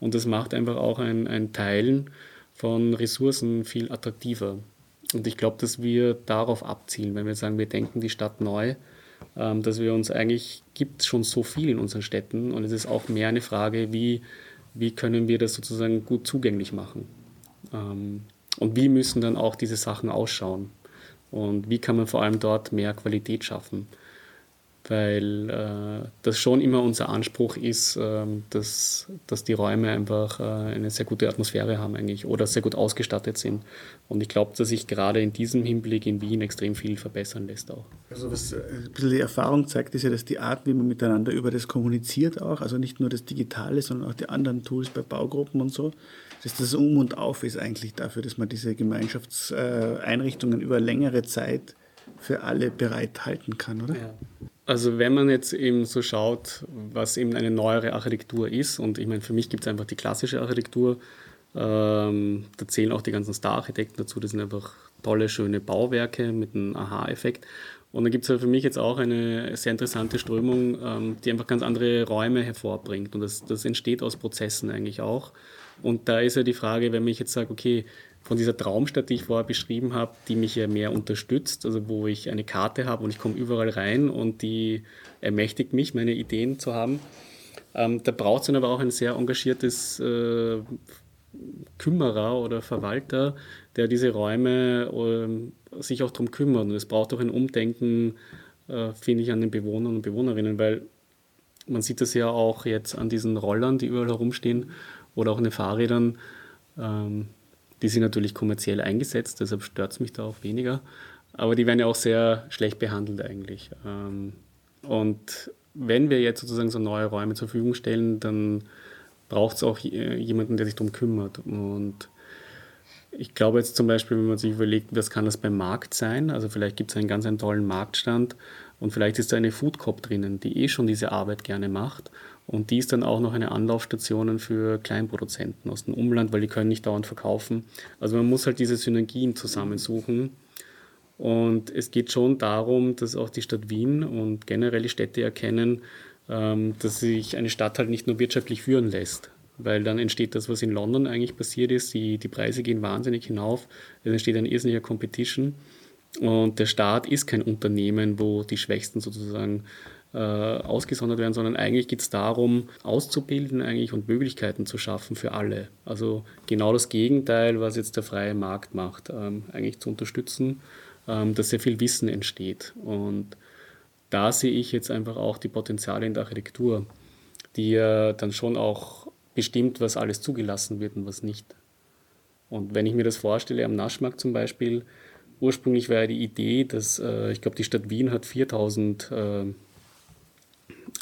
Und das macht einfach auch ein, ein Teilen von Ressourcen viel attraktiver. Und ich glaube, dass wir darauf abzielen, wenn wir sagen, wir denken die Stadt neu, dass wir uns eigentlich, gibt schon so viel in unseren Städten und es ist auch mehr eine Frage, wie, wie können wir das sozusagen gut zugänglich machen. Ähm, und wie müssen dann auch diese Sachen ausschauen und wie kann man vor allem dort mehr Qualität schaffen weil äh, das schon immer unser Anspruch ist, äh, dass, dass die Räume einfach äh, eine sehr gute Atmosphäre haben eigentlich oder sehr gut ausgestattet sind. Und ich glaube, dass sich gerade in diesem Hinblick in Wien extrem viel verbessern lässt auch. Also was äh, ein bisschen die Erfahrung zeigt, ist ja, dass die Art, wie man miteinander über das kommuniziert auch, also nicht nur das Digitale, sondern auch die anderen Tools bei Baugruppen und so, dass das Um und Auf ist eigentlich dafür, dass man diese Gemeinschaftseinrichtungen über längere Zeit für alle bereithalten kann, oder? Ja. Also wenn man jetzt eben so schaut, was eben eine neuere Architektur ist, und ich meine, für mich gibt es einfach die klassische Architektur, ähm, da zählen auch die ganzen Star-Architekten dazu, das sind einfach tolle, schöne Bauwerke mit einem Aha-Effekt. Und dann gibt es ja für mich jetzt auch eine sehr interessante Strömung, ähm, die einfach ganz andere Räume hervorbringt. Und das, das entsteht aus Prozessen eigentlich auch. Und da ist ja die Frage, wenn ich jetzt sage, okay, von dieser Traumstadt, die ich vorher beschrieben habe, die mich ja mehr unterstützt, also wo ich eine Karte habe und ich komme überall rein und die ermächtigt mich, meine Ideen zu haben. Ähm, da braucht es dann aber auch ein sehr engagiertes äh, Kümmerer oder Verwalter, der diese Räume äh, sich auch darum kümmert. Und es braucht auch ein Umdenken, äh, finde ich, an den Bewohnern und Bewohnerinnen, weil man sieht das ja auch jetzt an diesen Rollern, die überall herumstehen oder auch an den Fahrrädern. Ähm, die sind natürlich kommerziell eingesetzt, deshalb stört es mich da auch weniger. Aber die werden ja auch sehr schlecht behandelt eigentlich. Ähm, und wenn wir jetzt sozusagen so neue Räume zur Verfügung stellen, dann braucht es auch jemanden, der sich darum kümmert. Und ich glaube jetzt zum Beispiel, wenn man sich überlegt, was kann das beim Markt sein? Also vielleicht gibt es einen ganz einen tollen Marktstand und vielleicht ist da eine Food Cop drinnen, die eh schon diese Arbeit gerne macht. Und die ist dann auch noch eine Anlaufstation für Kleinproduzenten aus dem Umland, weil die können nicht dauernd verkaufen. Also man muss halt diese Synergien zusammensuchen. Und es geht schon darum, dass auch die Stadt Wien und generell die Städte erkennen, ähm, dass sich eine Stadt halt nicht nur wirtschaftlich führen lässt, weil dann entsteht das, was in London eigentlich passiert ist. Die, die Preise gehen wahnsinnig hinauf, es entsteht ein irrsinniger Competition und der Staat ist kein Unternehmen, wo die Schwächsten sozusagen äh, ausgesondert werden, sondern eigentlich geht es darum, auszubilden eigentlich und Möglichkeiten zu schaffen für alle. Also genau das Gegenteil, was jetzt der freie Markt macht, ähm, eigentlich zu unterstützen, ähm, dass sehr viel Wissen entsteht und da sehe ich jetzt einfach auch die Potenziale in der Architektur, die ja dann schon auch bestimmt, was alles zugelassen wird und was nicht. Und wenn ich mir das vorstelle, am Naschmarkt zum Beispiel, ursprünglich war ja die Idee, dass äh, ich glaube, die Stadt Wien hat 4000 äh,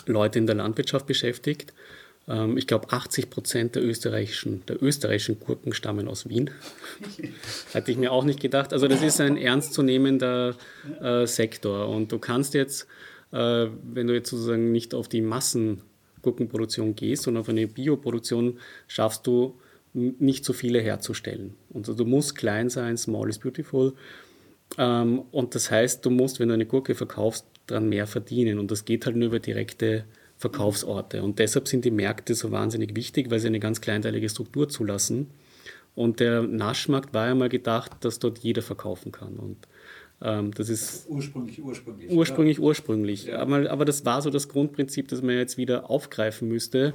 Leute in der Landwirtschaft beschäftigt. Ähm, ich glaube, 80 Prozent der österreichischen, der österreichischen Gurken stammen aus Wien. [laughs] Hatte ich mir auch nicht gedacht. Also das ist ein ernstzunehmender äh, Sektor. Und du kannst jetzt, äh, wenn du jetzt sozusagen nicht auf die Massengurkenproduktion gehst, sondern auf eine Bioproduktion, schaffst du nicht so viele herzustellen. Und also du musst klein sein, small is beautiful. Ähm, und das heißt, du musst, wenn du eine Gurke verkaufst, dran mehr verdienen. Und das geht halt nur über direkte Verkaufsorte. Und deshalb sind die Märkte so wahnsinnig wichtig, weil sie eine ganz kleinteilige Struktur zulassen. Und der Naschmarkt war ja mal gedacht, dass dort jeder verkaufen kann. Und ähm, das ist ursprünglich, ursprünglich. Ursprünglich, ja. ursprünglich. Ja. Aber, aber das war so das Grundprinzip, das man jetzt wieder aufgreifen müsste.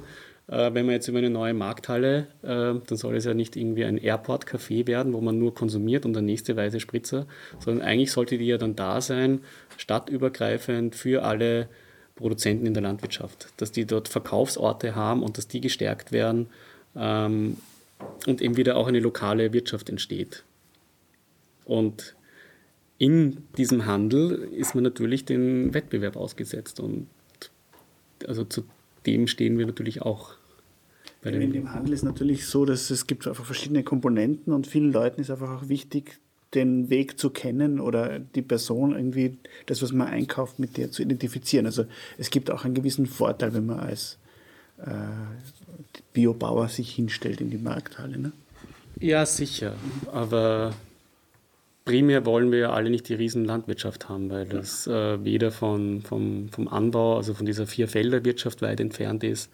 Äh, wenn man jetzt über eine neue Markthalle, äh, dann soll es ja nicht irgendwie ein Airport-Café werden, wo man nur konsumiert und der nächste weiße Spritzer, sondern eigentlich sollte die ja dann da sein, stadtübergreifend für alle Produzenten in der Landwirtschaft, dass die dort Verkaufsorte haben und dass die gestärkt werden ähm, und eben wieder auch eine lokale Wirtschaft entsteht. Und in diesem Handel ist man natürlich den Wettbewerb ausgesetzt und also zu dem stehen wir natürlich auch. Bei in dem Handel ist natürlich so, dass es gibt einfach verschiedene Komponenten und vielen Leuten ist einfach auch wichtig, den Weg zu kennen oder die Person irgendwie, das, was man einkauft, mit der zu identifizieren. Also es gibt auch einen gewissen Vorteil, wenn man als äh, Biobauer sich hinstellt in die Markthalle. Ne? Ja, sicher. Aber primär wollen wir ja alle nicht die riesen Landwirtschaft haben, weil das äh, weder von, vom, vom Anbau, also von dieser Vierfelderwirtschaft weit entfernt ist.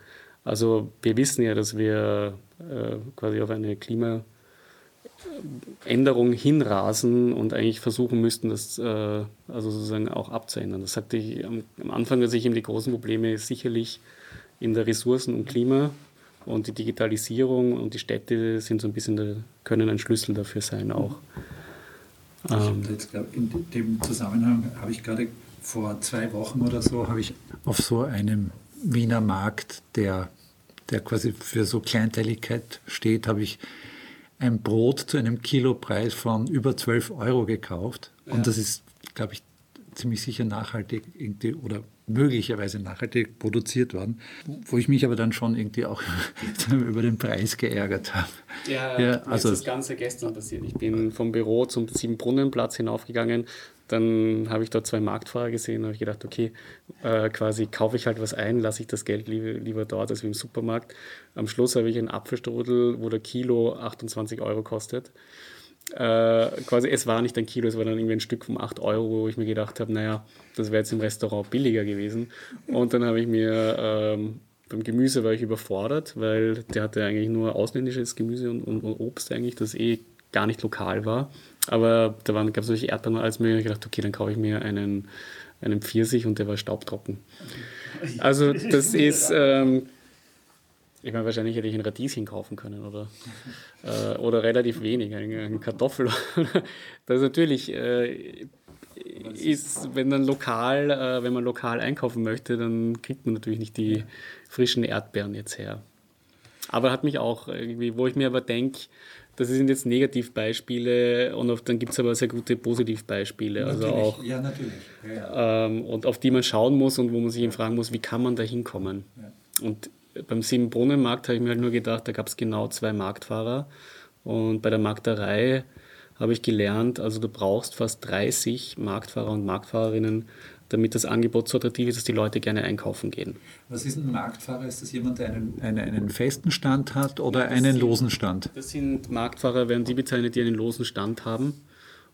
Also wir wissen ja, dass wir äh, quasi auf eine Klima Änderung hinrasen und eigentlich versuchen müssten, das äh, also sozusagen auch abzuändern. Das sagte ich am, am Anfang, dass ich eben die großen Probleme sicherlich in der Ressourcen- und Klima und die Digitalisierung und die Städte sind so ein bisschen, der, können ein Schlüssel dafür sein auch. Ähm, jetzt, in dem Zusammenhang habe ich gerade vor zwei Wochen oder so habe ich auf so einem Wiener Markt, der, der quasi für so Kleinteiligkeit steht, habe ich ein Brot zu einem Kilopreis von über 12 Euro gekauft. Ja. Und das ist, glaube ich, ziemlich sicher nachhaltig irgendwie oder möglicherweise nachhaltig produziert worden, wo ich mich aber dann schon irgendwie auch [laughs] über den Preis geärgert habe. Ja, ja also ist das Ganze gestern passiert. Ich bin vom Büro zum Siebenbrunnenplatz hinaufgegangen, dann habe ich dort zwei Marktfahrer gesehen und habe gedacht, okay, äh, quasi kaufe ich halt was ein, lasse ich das Geld lieber, lieber dort als im Supermarkt. Am Schluss habe ich einen Apfelstrudel, wo der Kilo 28 Euro kostet. Äh, quasi, es war nicht ein Kilo, es war dann irgendwie ein Stück von 8 Euro, wo ich mir gedacht habe, naja, das wäre jetzt im Restaurant billiger gewesen. Und dann habe ich mir ähm, beim Gemüse war ich überfordert, weil der hatte eigentlich nur ausländisches Gemüse und, und, und Obst eigentlich, das eh gar nicht lokal war. Aber da gab es solche Erdbeeren und alles mögliche. Ich gedacht, okay, dann kaufe ich mir einen, einen Pfirsich und der war staubtrocken. Also das [laughs] ist, ähm, Ich meine, wahrscheinlich hätte ich ein Radieschen kaufen können oder, äh, oder relativ wenig, eine Kartoffel. [laughs] das ist natürlich, äh, ist, wenn, dann lokal, äh, wenn man lokal einkaufen möchte, dann kriegt man natürlich nicht die frischen Erdbeeren jetzt her. Aber hat mich auch irgendwie, wo ich mir aber denke, das sind jetzt Negativbeispiele und auf, dann gibt es aber sehr gute Positivbeispiele. Also natürlich. Also auch, ja, natürlich. Ja, ja. Ähm, und auf die man schauen muss und wo man sich eben fragen muss, wie kann man da hinkommen? Ja. Und beim Siebenbrunnenmarkt habe ich mir halt nur gedacht, da gab es genau zwei Marktfahrer. Und bei der Markterei habe ich gelernt, also du brauchst fast 30 Marktfahrer und Marktfahrerinnen, damit das Angebot so attraktiv ist, dass die Leute gerne einkaufen gehen. Was ist ein Marktfahrer? Ist das jemand, der einen, einen, einen festen Stand hat oder ja, einen sind, losen Stand? Das sind Marktfahrer, werden die bezeichnet, die einen losen Stand haben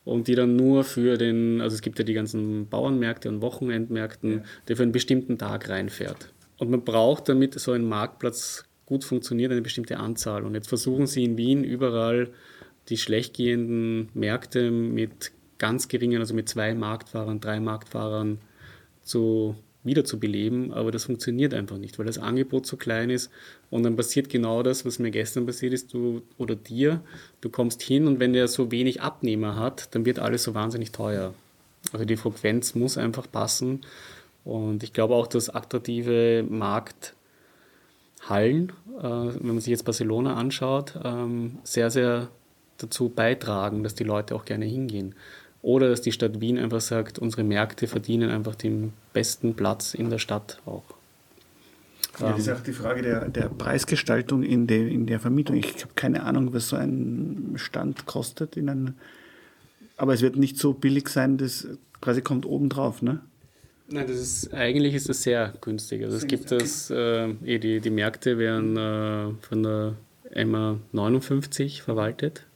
und die dann nur für den, also es gibt ja die ganzen Bauernmärkte und Wochenendmärkten, ja. der für einen bestimmten Tag reinfährt. Und man braucht, damit so ein Marktplatz gut funktioniert, eine bestimmte Anzahl. Und jetzt versuchen sie in Wien überall die schlecht gehenden Märkte mit ganz geringen, also mit zwei Marktfahrern, drei Marktfahrern zu, wieder zu beleben, aber das funktioniert einfach nicht, weil das Angebot so klein ist und dann passiert genau das, was mir gestern passiert ist, du oder dir, du kommst hin und wenn der so wenig Abnehmer hat, dann wird alles so wahnsinnig teuer. Also die Frequenz muss einfach passen und ich glaube auch, dass attraktive Markthallen, äh, wenn man sich jetzt Barcelona anschaut, ähm, sehr, sehr dazu beitragen, dass die Leute auch gerne hingehen. Oder dass die Stadt Wien einfach sagt, unsere Märkte verdienen einfach den besten Platz in der Stadt auch. Ja, das ist auch die Frage der, der Preisgestaltung in, de, in der Vermietung. Ich habe keine Ahnung, was so ein Stand kostet. In einem, aber es wird nicht so billig sein, das quasi kommt obendrauf, ne? Nein, das ist, eigentlich ist das sehr günstig. Also es gibt das, äh, eh die, die Märkte werden äh, von der MA 59 verwaltet.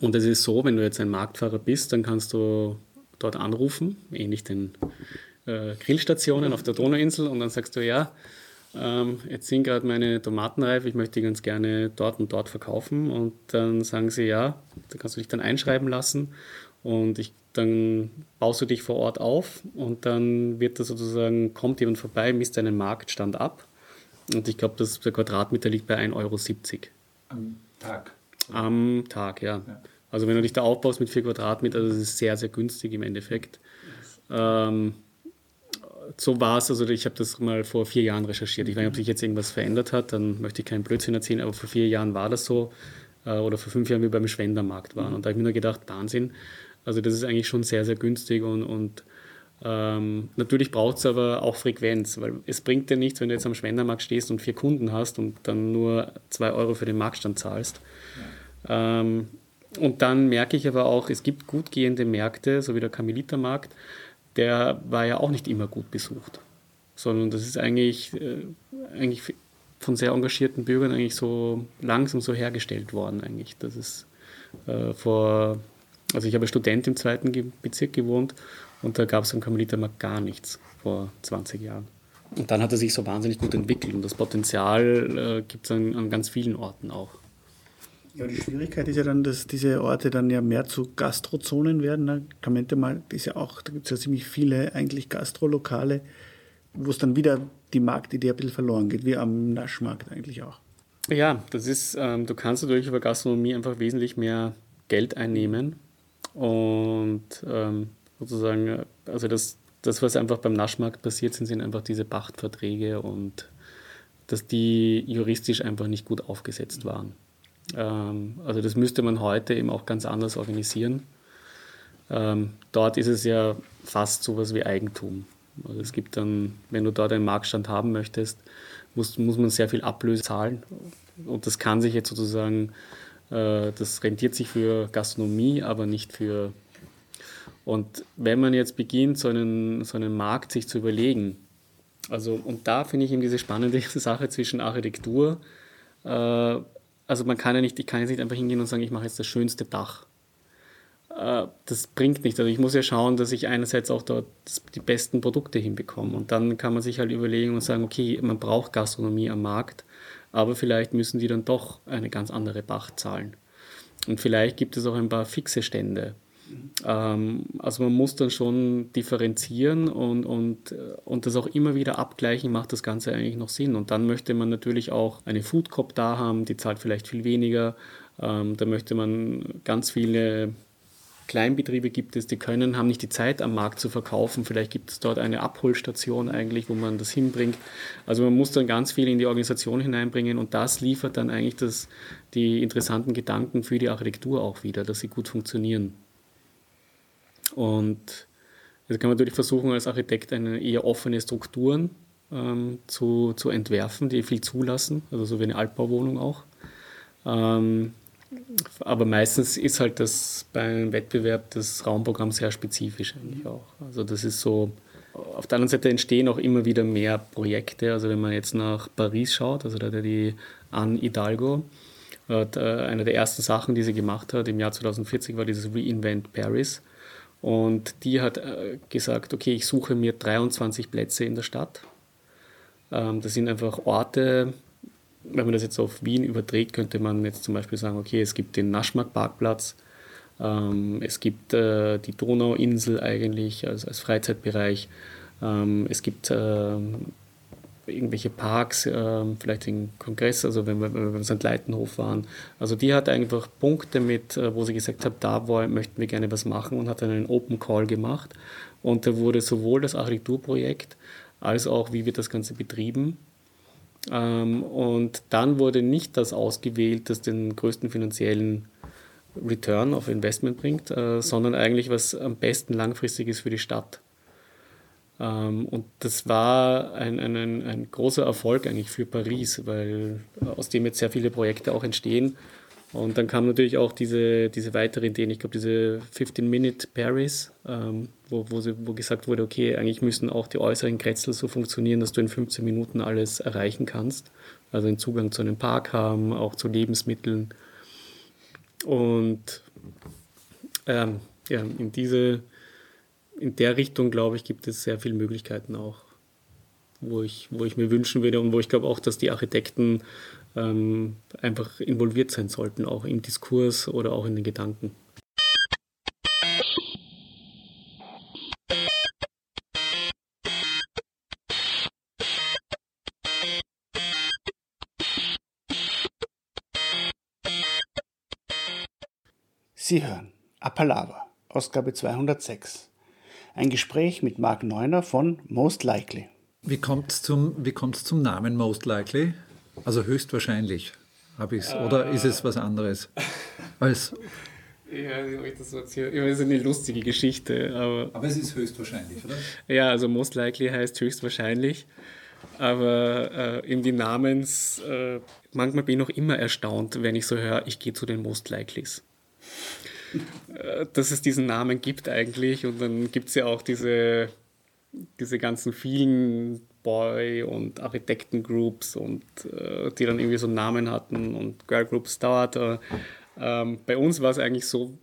Und es ist so, wenn du jetzt ein Marktfahrer bist, dann kannst du dort anrufen, ähnlich den äh, Grillstationen auf der Donauinsel, und dann sagst du, ja, ähm, jetzt sind gerade meine Tomaten reif, ich möchte die ganz gerne dort und dort verkaufen. Und dann sagen sie, ja, da kannst du dich dann einschreiben lassen und ich, dann baust du dich vor Ort auf und dann wird da sozusagen, kommt jemand vorbei, misst deinen Marktstand ab. Und ich glaube, der Quadratmeter liegt bei 1,70 Euro. Am Tag? Am Tag, ja. ja. Also wenn du dich da aufbaust mit 4 Quadratmeter, das ist sehr, sehr günstig im Endeffekt. Ähm, so war es, also ich habe das mal vor vier Jahren recherchiert. Ich weiß nicht, ob sich jetzt irgendwas verändert hat, dann möchte ich keinen Blödsinn erzählen, aber vor vier Jahren war das so. Äh, oder vor fünf Jahren, wie wir beim Schwendermarkt waren. Und da habe ich mir nur gedacht, Wahnsinn. Also das ist eigentlich schon sehr, sehr günstig und, und ähm, natürlich braucht es aber auch Frequenz, weil es bringt dir nichts, wenn du jetzt am Schwendermarkt stehst und vier Kunden hast und dann nur zwei Euro für den Marktstand zahlst. Ähm, und dann merke ich aber auch, es gibt gut gehende Märkte, so wie der Kamelitermarkt, der war ja auch nicht immer gut besucht, sondern das ist eigentlich, äh, eigentlich von sehr engagierten Bürgern eigentlich so langsam so hergestellt worden eigentlich. Das ist äh, vor, also ich habe Student im zweiten Bezirk gewohnt und da gab es am Karmelitermarkt gar nichts vor 20 Jahren. Und dann hat er sich so wahnsinnig gut entwickelt und das Potenzial äh, gibt es an, an ganz vielen Orten auch. Ja, die Schwierigkeit ist ja dann, dass diese Orte dann ja mehr zu Gastrozonen werden. Ne? Karmentemarkt ist ja auch, da gibt es ja ziemlich viele eigentlich Gastrolokale, wo es dann wieder die Marktidee ein bisschen verloren geht, wie am Naschmarkt eigentlich auch. Ja, das ist, ähm, du kannst natürlich über Gastronomie einfach wesentlich mehr Geld einnehmen und ähm, sozusagen, also das, das, was einfach beim Naschmarkt passiert sind, sind einfach diese Pachtverträge und dass die juristisch einfach nicht gut aufgesetzt waren. Ähm, also das müsste man heute eben auch ganz anders organisieren. Ähm, dort ist es ja fast so etwas wie Eigentum. Also es gibt dann, wenn du dort einen Marktstand haben möchtest, muss, muss man sehr viel Ablöse zahlen. Und das kann sich jetzt sozusagen, äh, das rentiert sich für Gastronomie, aber nicht für. Und wenn man jetzt beginnt, so einen, so einen Markt sich zu überlegen, also und da finde ich eben diese spannende [laughs] Sache zwischen Architektur, äh, also man kann ja nicht, ich kann jetzt nicht einfach hingehen und sagen, ich mache jetzt das schönste Dach äh, das bringt nichts. Also ich muss ja schauen, dass ich einerseits auch dort die besten Produkte hinbekomme. Und dann kann man sich halt überlegen und sagen, okay, man braucht Gastronomie am Markt, aber vielleicht müssen die dann doch eine ganz andere Pacht zahlen. Und vielleicht gibt es auch ein paar fixe Stände. Ähm, also man muss dann schon differenzieren und, und, und das auch immer wieder abgleichen, macht das Ganze eigentlich noch Sinn. Und dann möchte man natürlich auch eine Food Cop da haben, die zahlt vielleicht viel weniger. Ähm, da möchte man ganz viele Kleinbetriebe gibt es, die können, haben nicht die Zeit am Markt zu verkaufen. Vielleicht gibt es dort eine Abholstation eigentlich, wo man das hinbringt. Also man muss dann ganz viel in die Organisation hineinbringen und das liefert dann eigentlich das, die interessanten Gedanken für die Architektur auch wieder, dass sie gut funktionieren. Und jetzt kann man natürlich versuchen, als Architekt eine eher offene Strukturen ähm, zu, zu entwerfen, die viel zulassen, also so wie eine Altbauwohnung auch. Ähm, aber meistens ist halt das beim Wettbewerb das Raumprogramm sehr spezifisch eigentlich auch. Also das ist so, auf der anderen Seite entstehen auch immer wieder mehr Projekte. Also wenn man jetzt nach Paris schaut, also da hat ja die Anne Hidalgo, äh, eine der ersten Sachen, die sie gemacht hat im Jahr 2040, war dieses Reinvent Paris. Und die hat äh, gesagt, okay, ich suche mir 23 Plätze in der Stadt. Ähm, das sind einfach Orte, wenn man das jetzt auf Wien überträgt, könnte man jetzt zum Beispiel sagen, okay, es gibt den Naschmark-Parkplatz, ähm, es gibt äh, die Donauinsel eigentlich als, Freizeitbereich, ähm, es gibt irgendwelche Parks, äh, vielleicht den Kongress, also wenn wir, wenn wir St. Leitenhof waren. Also die hat einfach Punkte mit, äh, wo sie gesagt hat, da wollen, möchten wir gerne was machen und hat dann einen Open Call gemacht. Und da wurde sowohl das Architekturprojekt als auch, wie wird das Ganze betrieben. Ähm, und dann wurde nicht das ausgewählt, das den größten finanziellen Return auf Investment bringt, äh, sondern eigentlich was am besten langfristig ist für die Stadt. Ähm, und das war ein, ein, ein großer Erfolg eigentlich für Paris, weil aus dem jetzt sehr viele Projekte auch entstehen. Und dann kam natürlich auch diese, diese weitere Ideen, ich glaube diese 15-Minute Paris, ähm, wo, wo, sie, wo gesagt wurde, okay, eigentlich müssen auch die äußeren Kretzel so funktionieren, dass du in 15 Minuten alles erreichen kannst. Also einen Zugang zu einem Park haben, auch zu Lebensmitteln. Und ähm, ja, in diese in der Richtung, glaube ich, gibt es sehr viele Möglichkeiten auch, wo ich, wo ich mir wünschen würde und wo ich glaube auch, dass die Architekten ähm, einfach involviert sein sollten, auch im Diskurs oder auch in den Gedanken. Sie hören Appalava, Ausgabe 206. Ein Gespräch mit Marc Neuner von Most Likely. Wie kommt es zum, zum Namen Most Likely? Also höchstwahrscheinlich habe ich es. Oder ist es was anderes? Als ja, ich das erzähle. Das ist eine lustige Geschichte. Aber, aber es ist höchstwahrscheinlich, oder? Ja, also Most Likely heißt höchstwahrscheinlich. Aber äh, eben die Namens, äh, manchmal bin ich noch immer erstaunt, wenn ich so höre, ich gehe zu den Most Likelies. Äh, dass es diesen Namen gibt eigentlich. Und dann gibt es ja auch diese, diese ganzen vielen Boy- und Architektengroups und äh, die dann irgendwie so Namen hatten und Girl Groups dauert. Ähm, bei uns war es eigentlich so,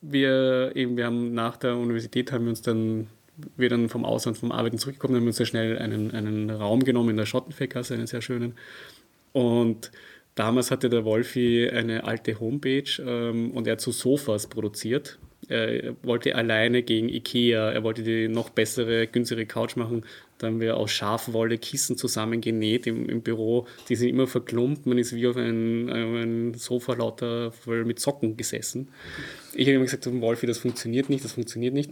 wir eben, wir haben nach der Universität haben wir uns dann, wir dann vom Ausland, vom Arbeiten zurückgekommen, haben wir uns sehr schnell einen, einen Raum genommen in der Schottenfeckgasse, einen sehr schönen. Und Damals hatte der Wolfi eine alte Homepage ähm, und er hat so Sofas produziert. Er wollte alleine gegen Ikea, er wollte die noch bessere, günstigere Couch machen. Da haben wir aus Schafwolle Kissen zusammengenäht im, im Büro. Die sind immer verklumpt, man ist wie auf ein, ein Sofa lauter voll mit Socken gesessen. Ich habe immer gesagt, Wolfi, das funktioniert nicht, das funktioniert nicht.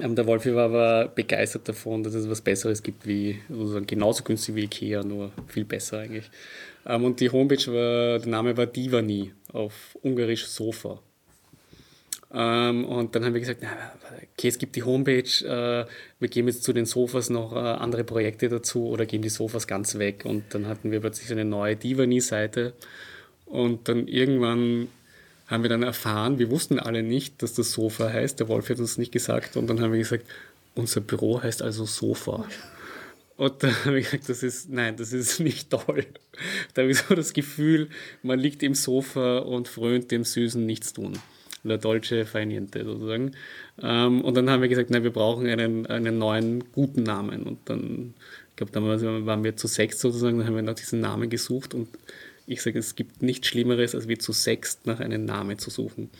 Ähm, der Wolfi war aber begeistert davon, dass es was Besseres gibt wie, also genauso günstig wie Ikea, nur viel besser eigentlich. Ähm, und die Homepage war, der Name war Divani, auf ungarisch Sofa. Ähm, und dann haben wir gesagt, na, okay, es gibt die Homepage, äh, wir geben jetzt zu den Sofas noch äh, andere Projekte dazu oder geben die Sofas ganz weg. Und dann hatten wir plötzlich eine neue Divani-Seite. Und dann irgendwann haben wir dann erfahren, wir wussten alle nicht, dass das Sofa heißt. Der Wolf hat uns nicht gesagt. Und dann haben wir gesagt, unser Büro heißt also Sofa. Und da habe ich gesagt, das ist, nein, das ist nicht toll. [laughs] Da habe ich so das Gefühl, man liegt im Sofa und frönt dem süßen Nichtstun. La Dolce Feiniente sozusagen. Ähm, und dann haben wir gesagt, nein, wir brauchen einen, einen neuen guten Namen. Und dann, ich glaube, damals waren wir zu sechs sozusagen, dann haben wir nach diesem Namen gesucht. Und ich sage, es gibt nichts Schlimmeres, als wir zu sechst nach einem Namen zu suchen.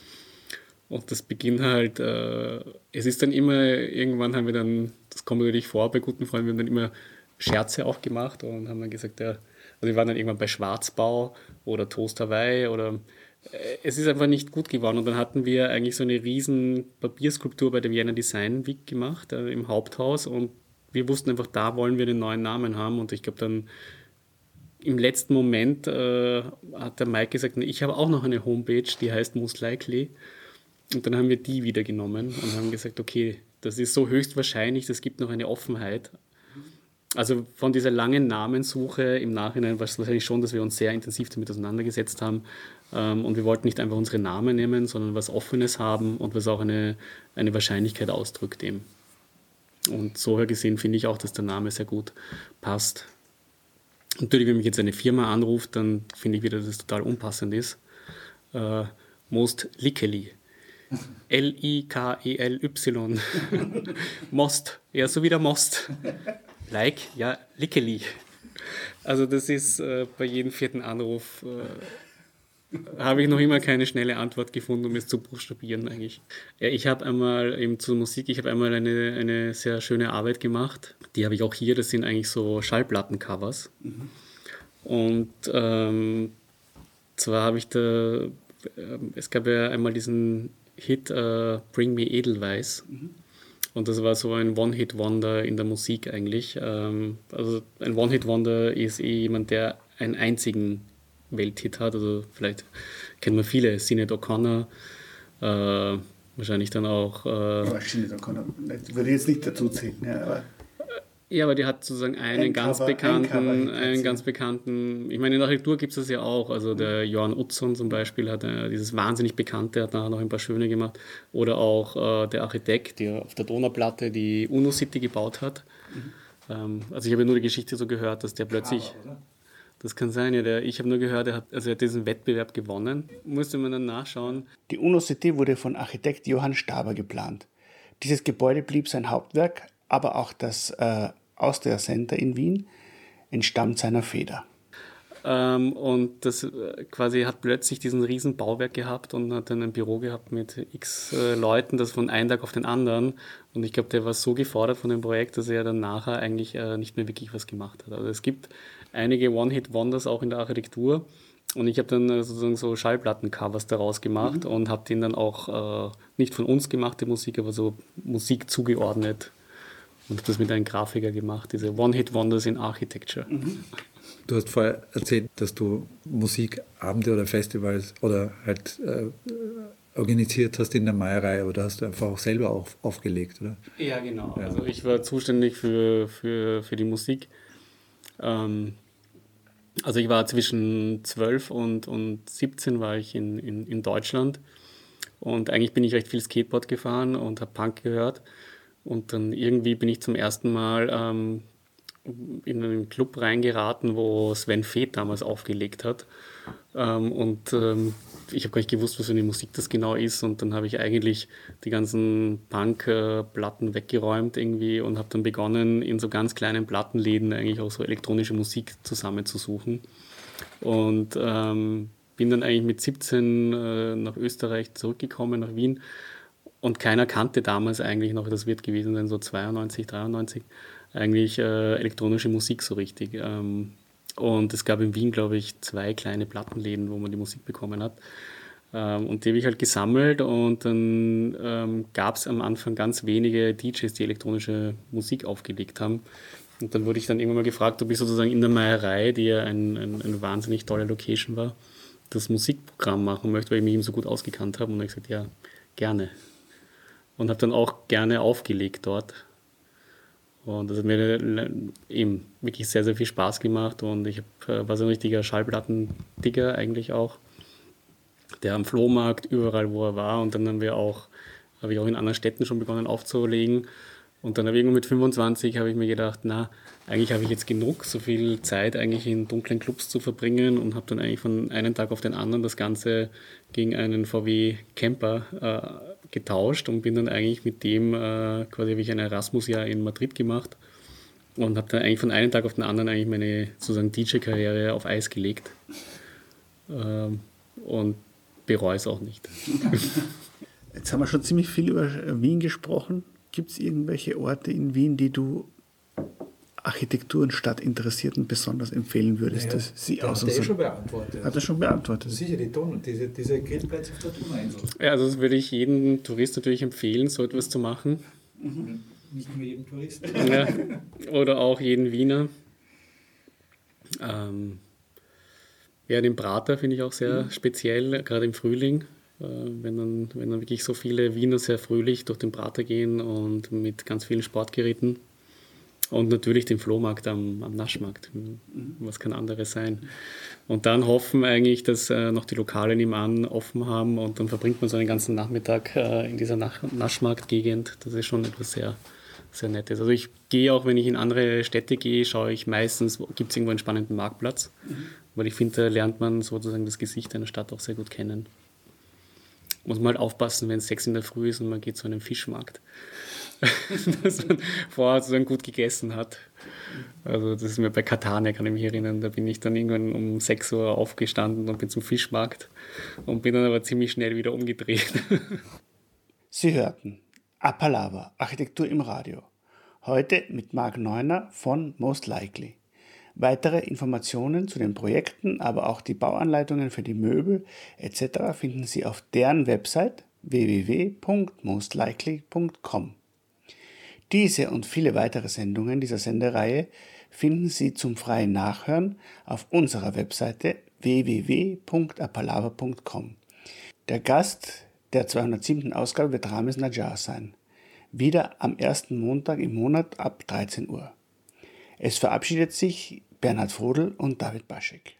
Und das beginnt halt, äh, es ist dann immer, irgendwann haben wir dann, das kommt natürlich vor bei guten Freunden, wir haben dann immer Scherze auch gemacht und haben dann gesagt, ja, also wir waren dann irgendwann bei Schwarzbau oder Toast Hawaii oder äh, es ist einfach nicht gut geworden. Und dann hatten wir eigentlich so eine riesen Papierskulptur bei der Vienna Design Week gemacht äh, im Haupthaus und wir wussten einfach, da wollen wir den neuen Namen haben. Und ich glaube, dann im letzten Moment äh, hat der Mike gesagt, ich habe auch noch eine Homepage, die heißt Most Likely. Und dann haben wir die wieder genommen und haben gesagt, okay, das ist so höchstwahrscheinlich, das gibt noch eine Offenheit. Also von dieser langen Namensuche im Nachhinein war es wahrscheinlich schon, dass wir uns sehr intensiv damit auseinandergesetzt haben. Ähm, und wir wollten nicht einfach unsere Namen nehmen, sondern was Offenes haben und was auch eine, eine Wahrscheinlichkeit ausdrückt eben. Und so gesehen finde ich auch, dass der Name sehr gut passt. Natürlich, wenn mich jetzt eine Firma anruft, dann finde ich wieder, dass es total unpassend ist. Äh, Most Likely. L-I-K-E-L-Y. [laughs] Most. Ja, so wie der Most. Like, ja, Likely. Also das ist äh, bei jedem vierten Anruf äh, habe ich noch immer keine schnelle Antwort gefunden, um es zu buchstabieren eigentlich. Ja, ich habe einmal eben zur Musik, ich habe einmal eine, eine sehr schöne Arbeit gemacht. Die habe ich auch hier, das sind eigentlich so Schallplattencovers. Mhm. Und ähm, zwar habe ich da, äh, es gab ja einmal diesen Hit äh, Bring Me Edelweiß. Mhm. Und das war so ein One-Hit-Wonder in der Musik eigentlich. Ähm, also ein One-Hit-Wonder ist eh jemand, der einen einzigen Welthit hat. Also vielleicht kennen wir viele. Sinead O'Connor, äh, wahrscheinlich dann auch... Äh, aber Sinead O'Connor würde ich jetzt nicht dazu zählen. Ja, aber ja, aber die hat sozusagen einen ein ganz Cover, bekannten, ein einen ganz bekannten, ich meine, in der Architektur gibt es das ja auch. Also der Johann Utzon zum Beispiel hat äh, dieses wahnsinnig bekannte, hat nachher noch ein paar schöne gemacht. Oder auch äh, der Architekt, der auf der Donauplatte die UNO City gebaut hat. Mhm. Ähm, also ich habe nur die Geschichte so gehört, dass der plötzlich. Cover, das kann sein, ja. Der, ich habe nur gehört, er hat, also er hat diesen Wettbewerb gewonnen. Musste man dann nachschauen. Die UNO City wurde von Architekt Johann Staber geplant. Dieses Gebäude blieb sein Hauptwerk, aber auch das äh, Austria Center in Wien entstammt seiner Feder. Ähm, und das äh, quasi hat plötzlich diesen riesen Bauwerk gehabt und hat dann ein Büro gehabt mit x äh, Leuten, das von einem Tag auf den anderen. Und ich glaube, der war so gefordert von dem Projekt, dass er dann nachher eigentlich äh, nicht mehr wirklich was gemacht hat. Also es gibt einige One-Hit-Wonders auch in der Architektur. Und ich habe dann äh, sozusagen so Schallplattencovers daraus gemacht mhm. und habe den dann auch äh, nicht von uns gemachte Musik, aber so Musik zugeordnet und habe das mit einem Grafiker gemacht, diese One-Hit-Wonders in Architecture. Mhm. Du hast vorher erzählt, dass du Musikabende oder Festivals oder halt äh, organisiert hast in der Meierei oder hast du einfach auch selber auf, aufgelegt, oder? Ja, genau. Ja. Also ich war zuständig für, für, für die Musik. Ähm, also ich war zwischen 12 und, und 17 war ich in, in, in Deutschland und eigentlich bin ich recht viel Skateboard gefahren und habe Punk gehört und dann irgendwie bin ich zum ersten Mal ähm, in einen Club reingeraten, wo Sven Feth damals aufgelegt hat. Ähm, und ähm, ich habe gar nicht gewusst, was für eine Musik das genau ist. Und dann habe ich eigentlich die ganzen Punk-Platten weggeräumt irgendwie und habe dann begonnen, in so ganz kleinen Plattenläden eigentlich auch so elektronische Musik zusammenzusuchen. Und ähm, bin dann eigentlich mit 17 äh, nach Österreich zurückgekommen, nach Wien und keiner kannte damals eigentlich noch, das wird gewesen sein, so 92, 93, eigentlich äh, elektronische Musik so richtig. Ähm, und es gab in Wien, glaube ich, zwei kleine Plattenläden, wo man die Musik bekommen hat. Ähm, und die habe ich halt gesammelt und dann ähm, gab es am Anfang ganz wenige DJs, die elektronische Musik aufgelegt haben. Und dann wurde ich dann irgendwann mal gefragt, ob ich sozusagen in der Meierei, die ja ein, ein, eine wahnsinnig tolle Location war, das Musikprogramm machen möchte, weil ich mich eben so gut ausgekannt habe. Und dann habe ich gesagt, ja, gerne und habe dann auch gerne aufgelegt dort. Und das hat mir eben wirklich sehr, sehr viel Spaß gemacht und ich hab, äh, war so ein richtiger Schallplattendigger eigentlich auch, der am Flohmarkt überall, wo er war und dann haben wir auch, habe ich auch in anderen Städten schon begonnen aufzulegen und dann habe ich mit 25 habe ich mir gedacht, na, eigentlich habe ich jetzt genug, so viel Zeit eigentlich in dunklen Clubs zu verbringen und habe dann eigentlich von einem Tag auf den anderen das Ganze gegen einen VW Camper äh, getauscht und bin dann eigentlich mit dem äh, quasi habe ich ein Erasmus-Jahr in Madrid gemacht und habe dann eigentlich von einem Tag auf den anderen eigentlich meine sozusagen DJ-Karriere auf Eis gelegt ähm, und bereue es auch nicht. [laughs] Jetzt haben wir schon ziemlich viel über Wien gesprochen. Gibt es irgendwelche Orte in Wien, die du Architektur und Stadtinteressierten besonders empfehlen würdest? Naja, dass sie der hat er so- schon beantwortet. Hat er schon beantwortet. Sicher, die Don diese, diese Grillplätze auf der Donauinsel. Ja, also das würde ich jedem Tourist natürlich empfehlen, so etwas zu machen. Nicht nur jedem Touristen. Ja. Oder auch jeden Wiener. Ähm, ja, den Prater finde ich auch sehr speziell, gerade im Frühling, äh, wenn, dann, wenn dann wirklich so viele Wiener sehr fröhlich durch den Prater gehen und mit ganz vielen Sportgeräten. Und natürlich den Flohmarkt am, am Naschmarkt. Was kann anderes sein? Und dann hoffen eigentlich, dass äh, noch die Lokale nebenan offen haben und dann verbringt man so einen ganzen Nachmittag äh, in dieser Nach Naschmarktgegend. Das ist schon etwas sehr, sehr Nettes. Also ich gehe auch, wenn ich in andere Städte gehe, schaue ich meistens, gibt es irgendwo einen spannenden Marktplatz. Weil ich finde, da lernt man sozusagen das Gesicht einer Stadt auch sehr gut kennen. Muss man halt aufpassen, wenn es sechs in der Früh ist und man geht zu einem Fischmarkt. [laughs] dass man vorher sozusagen gut gegessen hat. Also das ist mir bei Catania, kann ich mich erinnern, da bin ich dann irgendwann um 6 Uhr aufgestanden und bin zum Fischmarkt und bin dann aber ziemlich schnell wieder umgedreht. [laughs] Sie hörten Apalava, Architektur im Radio. Heute mit Marc Neuner von Most Likely. Weitere Informationen zu den Projekten, aber auch die Bauanleitungen für die Möbel etc. finden Sie auf deren Website www.mostlikely.com. Diese und viele weitere Sendungen dieser Sendereihe finden Sie zum freien Nachhören auf unserer Webseite www.apalava.com. Der Gast der 207. Ausgabe wird Rames Najjar sein. Wieder am ersten Montag im Monat ab 13 Uhr. Es verabschiedet sich Bernhard Frodel und David Baschek.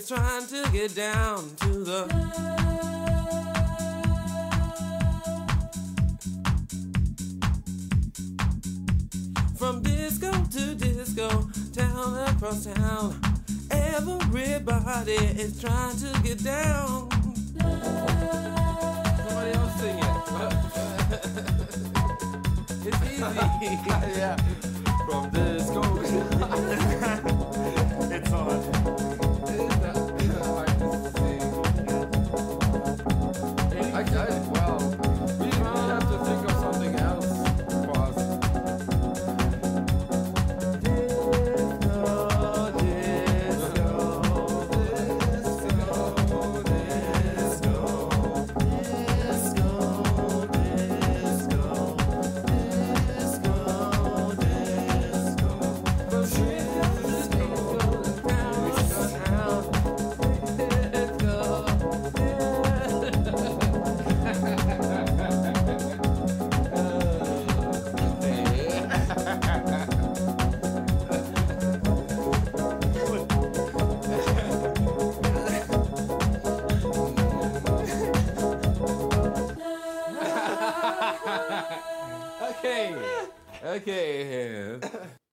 Is trying to get down to the. From disco to disco, town across town. Everybody is trying to get down.